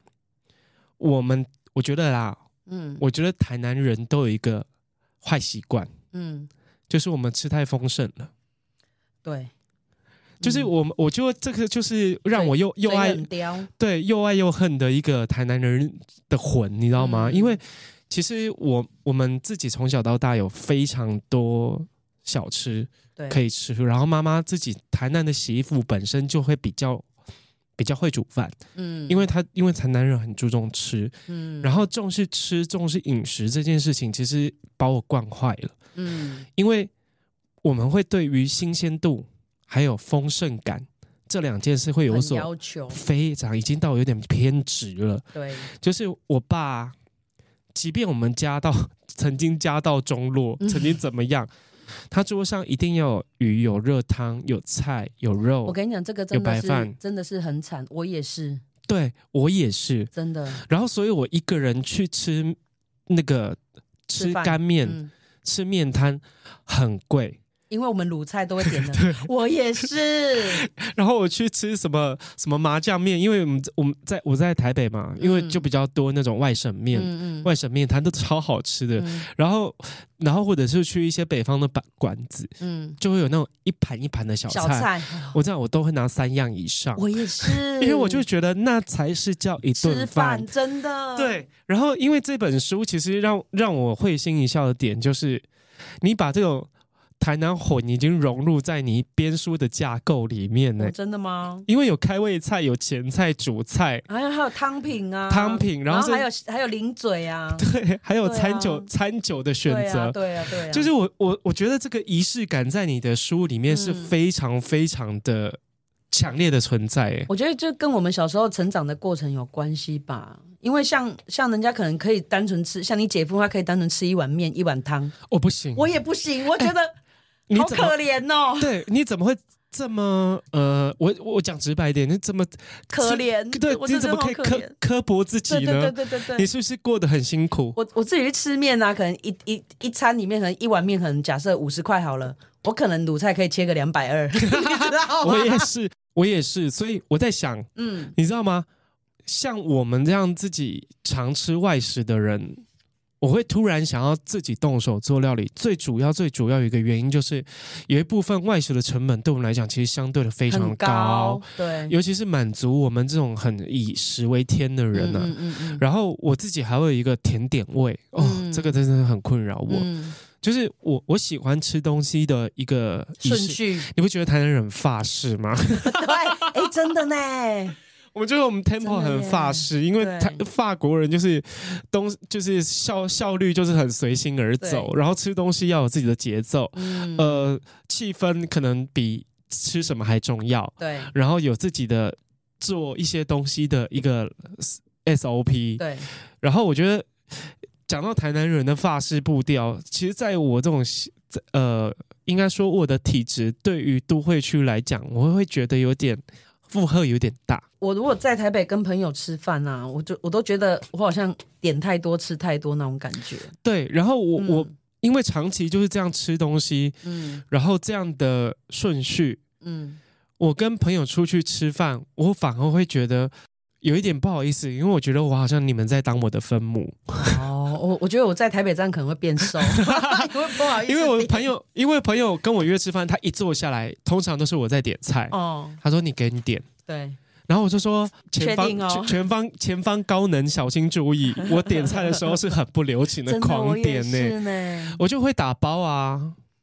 我们我觉得啦，嗯，我觉得台南人都有一个坏习惯，嗯，就是我们吃太丰盛了。对，就是我们，我觉得这个就是让我又又爱对又爱又恨的一个台南人的魂，你知道吗？因为其实我我们自己从小到大有非常多小吃。可以吃，然后妈妈自己台南的媳妇本身就会比较比较会煮饭，嗯，因为她因为台南人很注重吃，嗯，然后重视吃重视饮食这件事情，其实把我惯坏了，嗯，因为我们会对于新鲜度还有丰盛感这两件事会有所要求，非常已经到有点偏执了，对，就是我爸，即便我们家到曾经家道中落，曾经怎么样。嗯他桌上一定要有鱼、有热汤、有菜、有肉。我跟你讲，这个真的是真的是很惨。我也是，对我也是真的。然后，所以我一个人去吃那个吃干面、嗯、吃面摊很贵。因为我们卤菜都会点的，我也是。然后我去吃什么什么麻酱面，因为我们我们在我在台北嘛，因为就比较多那种外省面，嗯、外省面摊都超好吃的。嗯、然后然后或者是去一些北方的馆馆子，嗯，就会有那种一盘一盘的小菜。小菜我这样我都会拿三样以上。我也是，因为我就觉得那才是叫一顿饭，真的。对。然后因为这本书其实让让我会心一笑的点就是，你把这种。台南魂已经融入在你编书的架构里面呢、欸哦？真的吗？因为有开胃菜，有前菜、主菜，还有还有汤品啊，汤品，然后，还有还有零嘴啊，对，还有餐酒、啊、餐酒的选择，对啊，对啊，对啊，就是我我我觉得这个仪式感在你的书里面是非常非常的强烈的存在、欸。我觉得这跟我们小时候成长的过程有关系吧，因为像像人家可能可以单纯吃，像你姐夫他可以单纯吃一碗面一碗汤，我不行，我也不行，我觉得。欸好可怜哦！对，你怎么会这么呃？我我讲直白一点，你怎么可怜？对，你怎么可以刻刻薄自己呢？对对对对对，你是不是过得很辛苦？我我自己去吃面啊，可能一一一餐里面可能一碗面，可能假设五十块好了，我可能卤菜可以切个两百二？我也是，我也是，所以我在想，嗯，你知道吗？像我们这样自己常吃外食的人。我会突然想要自己动手做料理，最主要、最主要有一个原因就是，有一部分外食的成本对我们来讲其实相对的非常高，高对，尤其是满足我们这种很以食为天的人呢、啊。嗯嗯嗯、然后我自己还会有一个甜点味哦，嗯、这个真的很困扰我，嗯、就是我我喜欢吃东西的一个顺序，你不觉得台南人很法式吗？对，哎，真的呢。我觉得我们 tempo 很法式，因为他法国人就是东就是效效率就是很随心而走，然后吃东西要有自己的节奏，嗯、呃，气氛可能比吃什么还重要，对，然后有自己的做一些东西的一个 SOP，对，然后我觉得讲到台南人的法式步调，其实在我这种呃，应该说我的体质对于都会区来讲，我会觉得有点。负荷有点大。我如果在台北跟朋友吃饭啊，我就我都觉得我好像点太多吃太多那种感觉。对，然后我、嗯、我因为长期就是这样吃东西，嗯，然后这样的顺序，嗯，我跟朋友出去吃饭，我反而会觉得有一点不好意思，因为我觉得我好像你们在当我的分母。哦我我觉得我在台北站可能会变瘦，因为不好意思，因为我朋友，因为朋友跟我约吃饭，他一坐下来，通常都是我在点菜。哦，他说你给你点，对，然后我就说前方确定哦。全全方前方高能，小心注意。我点菜的时候是很不留情的狂点呢，我就会打包啊，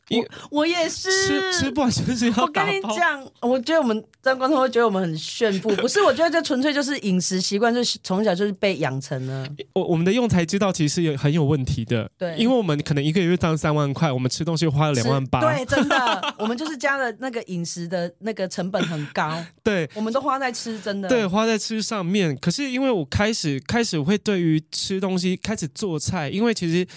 因为我也是吃吃不完就是要我跟你。讲，我觉得我们张观众会觉得我们很炫富，不是？我觉得这纯粹就是饮食习惯，就是从小就是被养成了。我我们的用才知道其实有很有问题的，对因为我们可能一个月赚三万块，我们吃东西花了两万八，对，真的，我们就是加了那个饮食的那个成本很高，对我们都花在吃，真的。对，花在吃上面。可是因为我开始开始会对于吃东西开始做菜，因为其实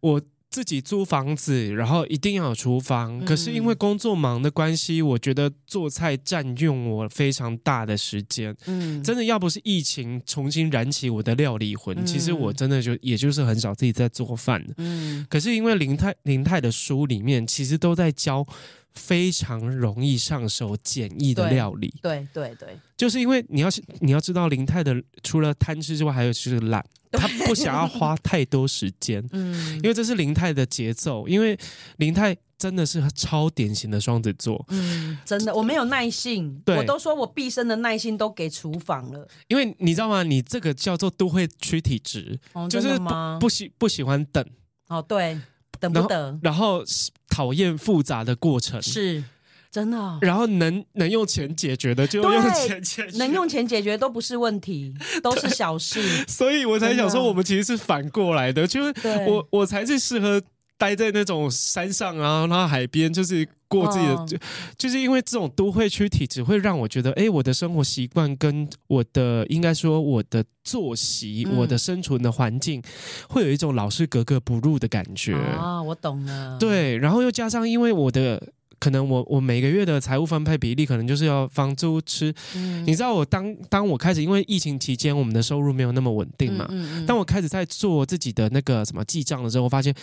我自己租房子，然后一定要有厨房。嗯可是因为工作忙的关系，我觉得做菜占用我非常大的时间。嗯，真的要不是疫情重新燃起我的料理魂，嗯其实我真的就也就是很少自己在做饭的。嗯可是因为林泰林泰的书里面，其实都在教非常容易上手、简易的料理。对对对，就是因为你要是你要知道林泰的除了贪吃之外，还有就是懒，他不想要花太多时间，嗯因为这是林泰的节奏。因为林泰真的是超典型的双子座，嗯，真的，我没有耐性，对我都说我毕生的耐心都给厨房了。因为你知道吗？你这个叫做都会躯体值，哦，就是不？不喜不喜欢等，哦，对，等不等，然后讨厌复杂的过程，是真的哦、然后能能用钱解决的就用钱解决，能用钱解决都不是问题，都是小事。所以我才想说，我们其实是反过来的，就是我我才是适合待在那种山上啊，然后海边，就是过自己的，哦就就是因为这种都会区体质会让我觉得，哎，我的生活习惯跟我的应该说我的作息、嗯我的生存的环境，会有一种老是格格不入的感觉。啊，我懂了。，对，然后又加上因为我的。可能我我每个月的财务分配比例，可能就是要房租吃。嗯你知道我当当我开始，因为疫情期间我们的收入没有那么稳定嘛，嗯当我开始在做自己的那个什么记账的时候，我发现，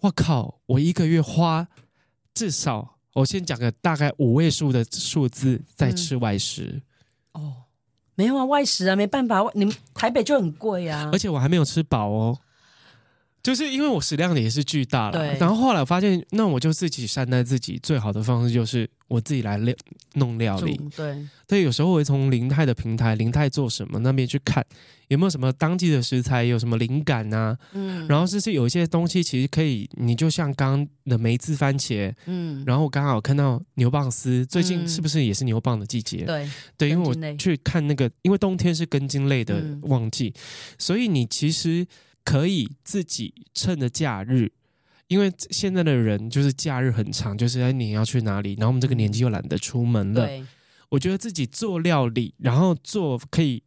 我靠，我一个月花至少，我先讲个大概五位数的数字在吃外食，哦，没有啊，外食啊，没办法，你们台北就很贵啊而。且我还没有吃饱哦。就是因为我食量也是巨大了对，然后后来我发现，那我就自己善待自己，最好的方式就是我自己来料弄料理。煮对，对，有时候我会从林泰的平台，林泰做什么那边去看有没有什么当季的食材，有什么灵感啊，嗯。然后就是有一些东西，其实可以，你就像刚刚的梅子番茄，嗯，然后我刚好看到牛蒡丝，最近嗯。是不是也是牛蒡的季节？对，对，因为我去看那个，因为冬天是根茎类的嗯。旺季，所以你其实可以自己趁着假日。因为现在的人就是假日很长，就是哎你要去哪里，然后我们这个年纪又懒得出门了，对，我觉得自己做料理，然后做可以，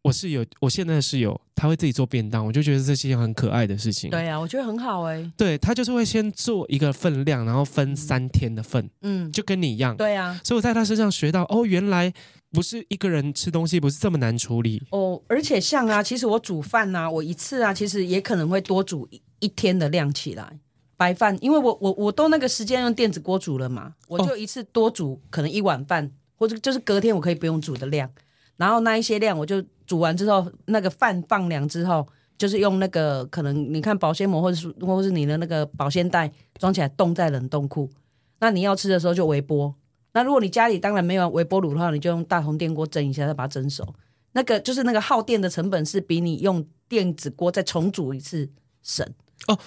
我室友，我现在的室友他会自己做便当，我就觉得这是一件很可爱的事情。对啊，我觉得很好哎。对，他就是会先做一个分量，然后分三天的份，嗯，就跟你一样。对啊，所以我在他身上学到，哦，原来不是一个人吃东西不是这么难处理。哦，而且像啊，其实我煮饭啊，我一次啊，其实也可能会多煮一一天的量起来。白饭，因为我我我都那个时间用电子锅煮了嘛，我就一次多煮可能一碗饭，或者就是隔天我可以不用煮的量。然后那一些量，我就煮完之后，那个饭放凉之后，就是用那个可能你看保鲜膜或者是或者是你的那个保鲜袋装起来冻在冷冻库。那你要吃的时候就微波。那如果你家里当然没有微波炉的话，你就用大同电锅蒸一下，再把它蒸熟。那个就是那个耗电的成本是比你用电子锅再重煮一次省哦，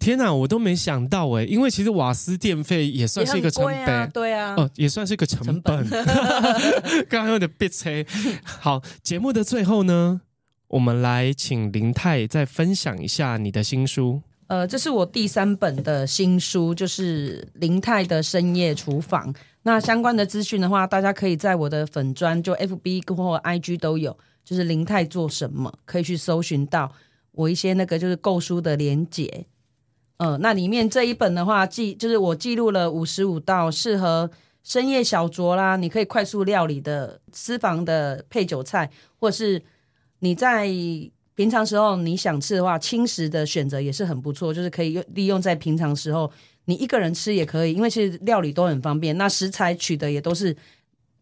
天哪，我都没想到哎，因为其实瓦斯电费也算是一个成本。对啊，哦，也算是一个成本。刚刚有点别车。好，节目的最后呢，我们来请林太再分享一下你的新书。呃，这是我第三本的新书，就是林泰的深夜厨房。那相关的资讯的话，大家可以在我的粉专，就 FB 或 IG 都有，就是林泰做什么，可以去搜寻到我一些那个就是购书的连结。呃，那里面这一本的话，记就是我记录了五十五道适合深夜小酌啦，你可以快速料理的私房的配酒菜，或是你在平常时候你想吃的话，轻食的选择也是很不错，就是可以用利用在平常时候，你一个人吃也可以，因为其实料理都很方便，那食材取得也都是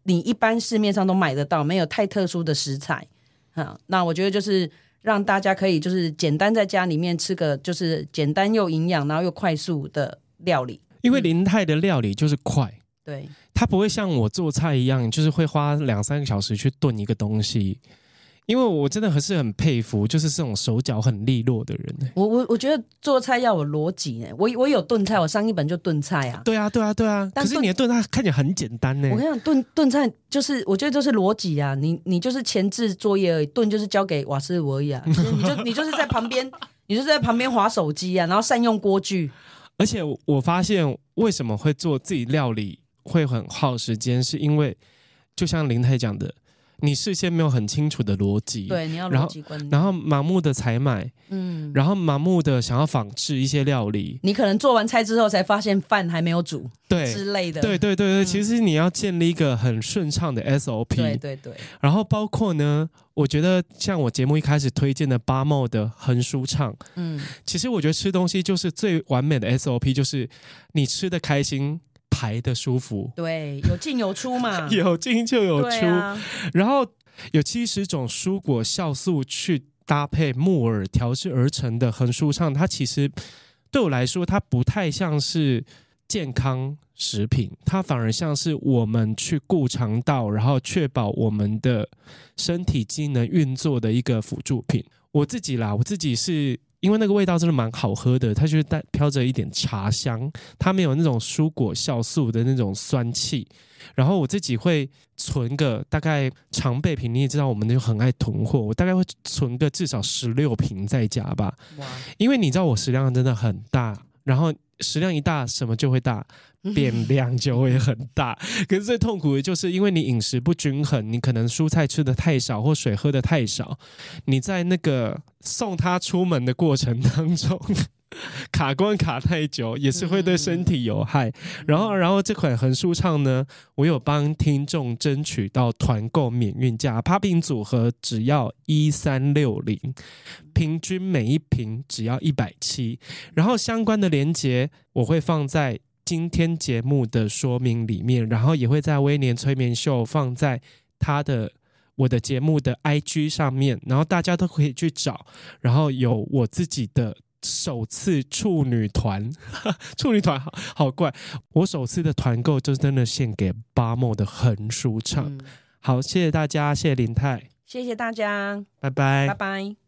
你一般市面上都买得到，没有太特殊的食材。好，那我觉得就是。让大家可以就是简单在家里面吃个就是简单又营养，然后又快速的料理。因为林泰的料理就是快，对，它不会像我做菜一样，就是会花两三个小时去炖一个东西。因为我真的还是很佩服，就是这种手脚很利落的人。我我我觉得做菜要有逻辑呢。我我有炖菜，我上一本就炖菜啊。对啊，对啊，对啊。可是你的炖菜看起来很简单呢。我跟你讲，炖炖菜就是我觉得就是逻辑啊。你你就是前置作业而已，炖就是交给瓦斯炉而已啊。你就你就是在旁边，你就是在旁边划手机啊，然后善用锅具。而且我发现为什么会做自己料理会很耗时间，是因为就像林太讲的。你事先没有很清楚的逻辑，对，你要逻辑观念，然后盲目的采买，嗯，然后盲目的想要仿制一些料理，你可能做完菜之后才发现饭还没有煮，对之类的，对对对对，嗯、其实你要建立一个很顺畅的 SOP，对对对，然后包括呢，我觉得像我节目一开始推荐的八茂的很舒畅，嗯，其实我觉得吃东西就是最完美的 SOP，就是你吃的开心。排的舒服，对，有进有出嘛，有进就有出，啊、然后有七十种蔬果酵素去搭配木耳调制而成的很舒畅。它其实对我来说，它不太像是健康食品，它反而像是我们去顾肠道，然后确保我们的身体机能运作的一个辅助品。我自己啦，我自己是。因为那个味道真的蛮好喝的，它就是带飘着一点茶香，它没有那种蔬果酵素的那种酸气。然后我自己会存个大概常备瓶，你也知道我们就很爱囤货，我大概会存个至少十六瓶在家吧。哇！因为你知道我食量真的很大，然后食量一大，什么就会大。变量就会很大，可是最痛苦的就是因为你饮食不均衡，你可能蔬菜吃的太少或水喝的太少，你在那个送他出门的过程当中 卡关卡太久，也是会对身体有害。然后，然后这款很舒畅呢，我有帮听众争取到团购免运价，八瓶组合只要一三六零，平均每一瓶只要一百七。然后相关的连接我会放在。今天节目的说明里面，然后也会在威廉催眠秀放在他的我的节目的 IG 上面，然后大家都可以去找。然后有我自己的首次处女团，处女团好好怪，我首次的团购就真的献给八莫的很舒畅。嗯、好，谢谢大家，谢谢林泰，谢谢大家，拜拜，拜拜。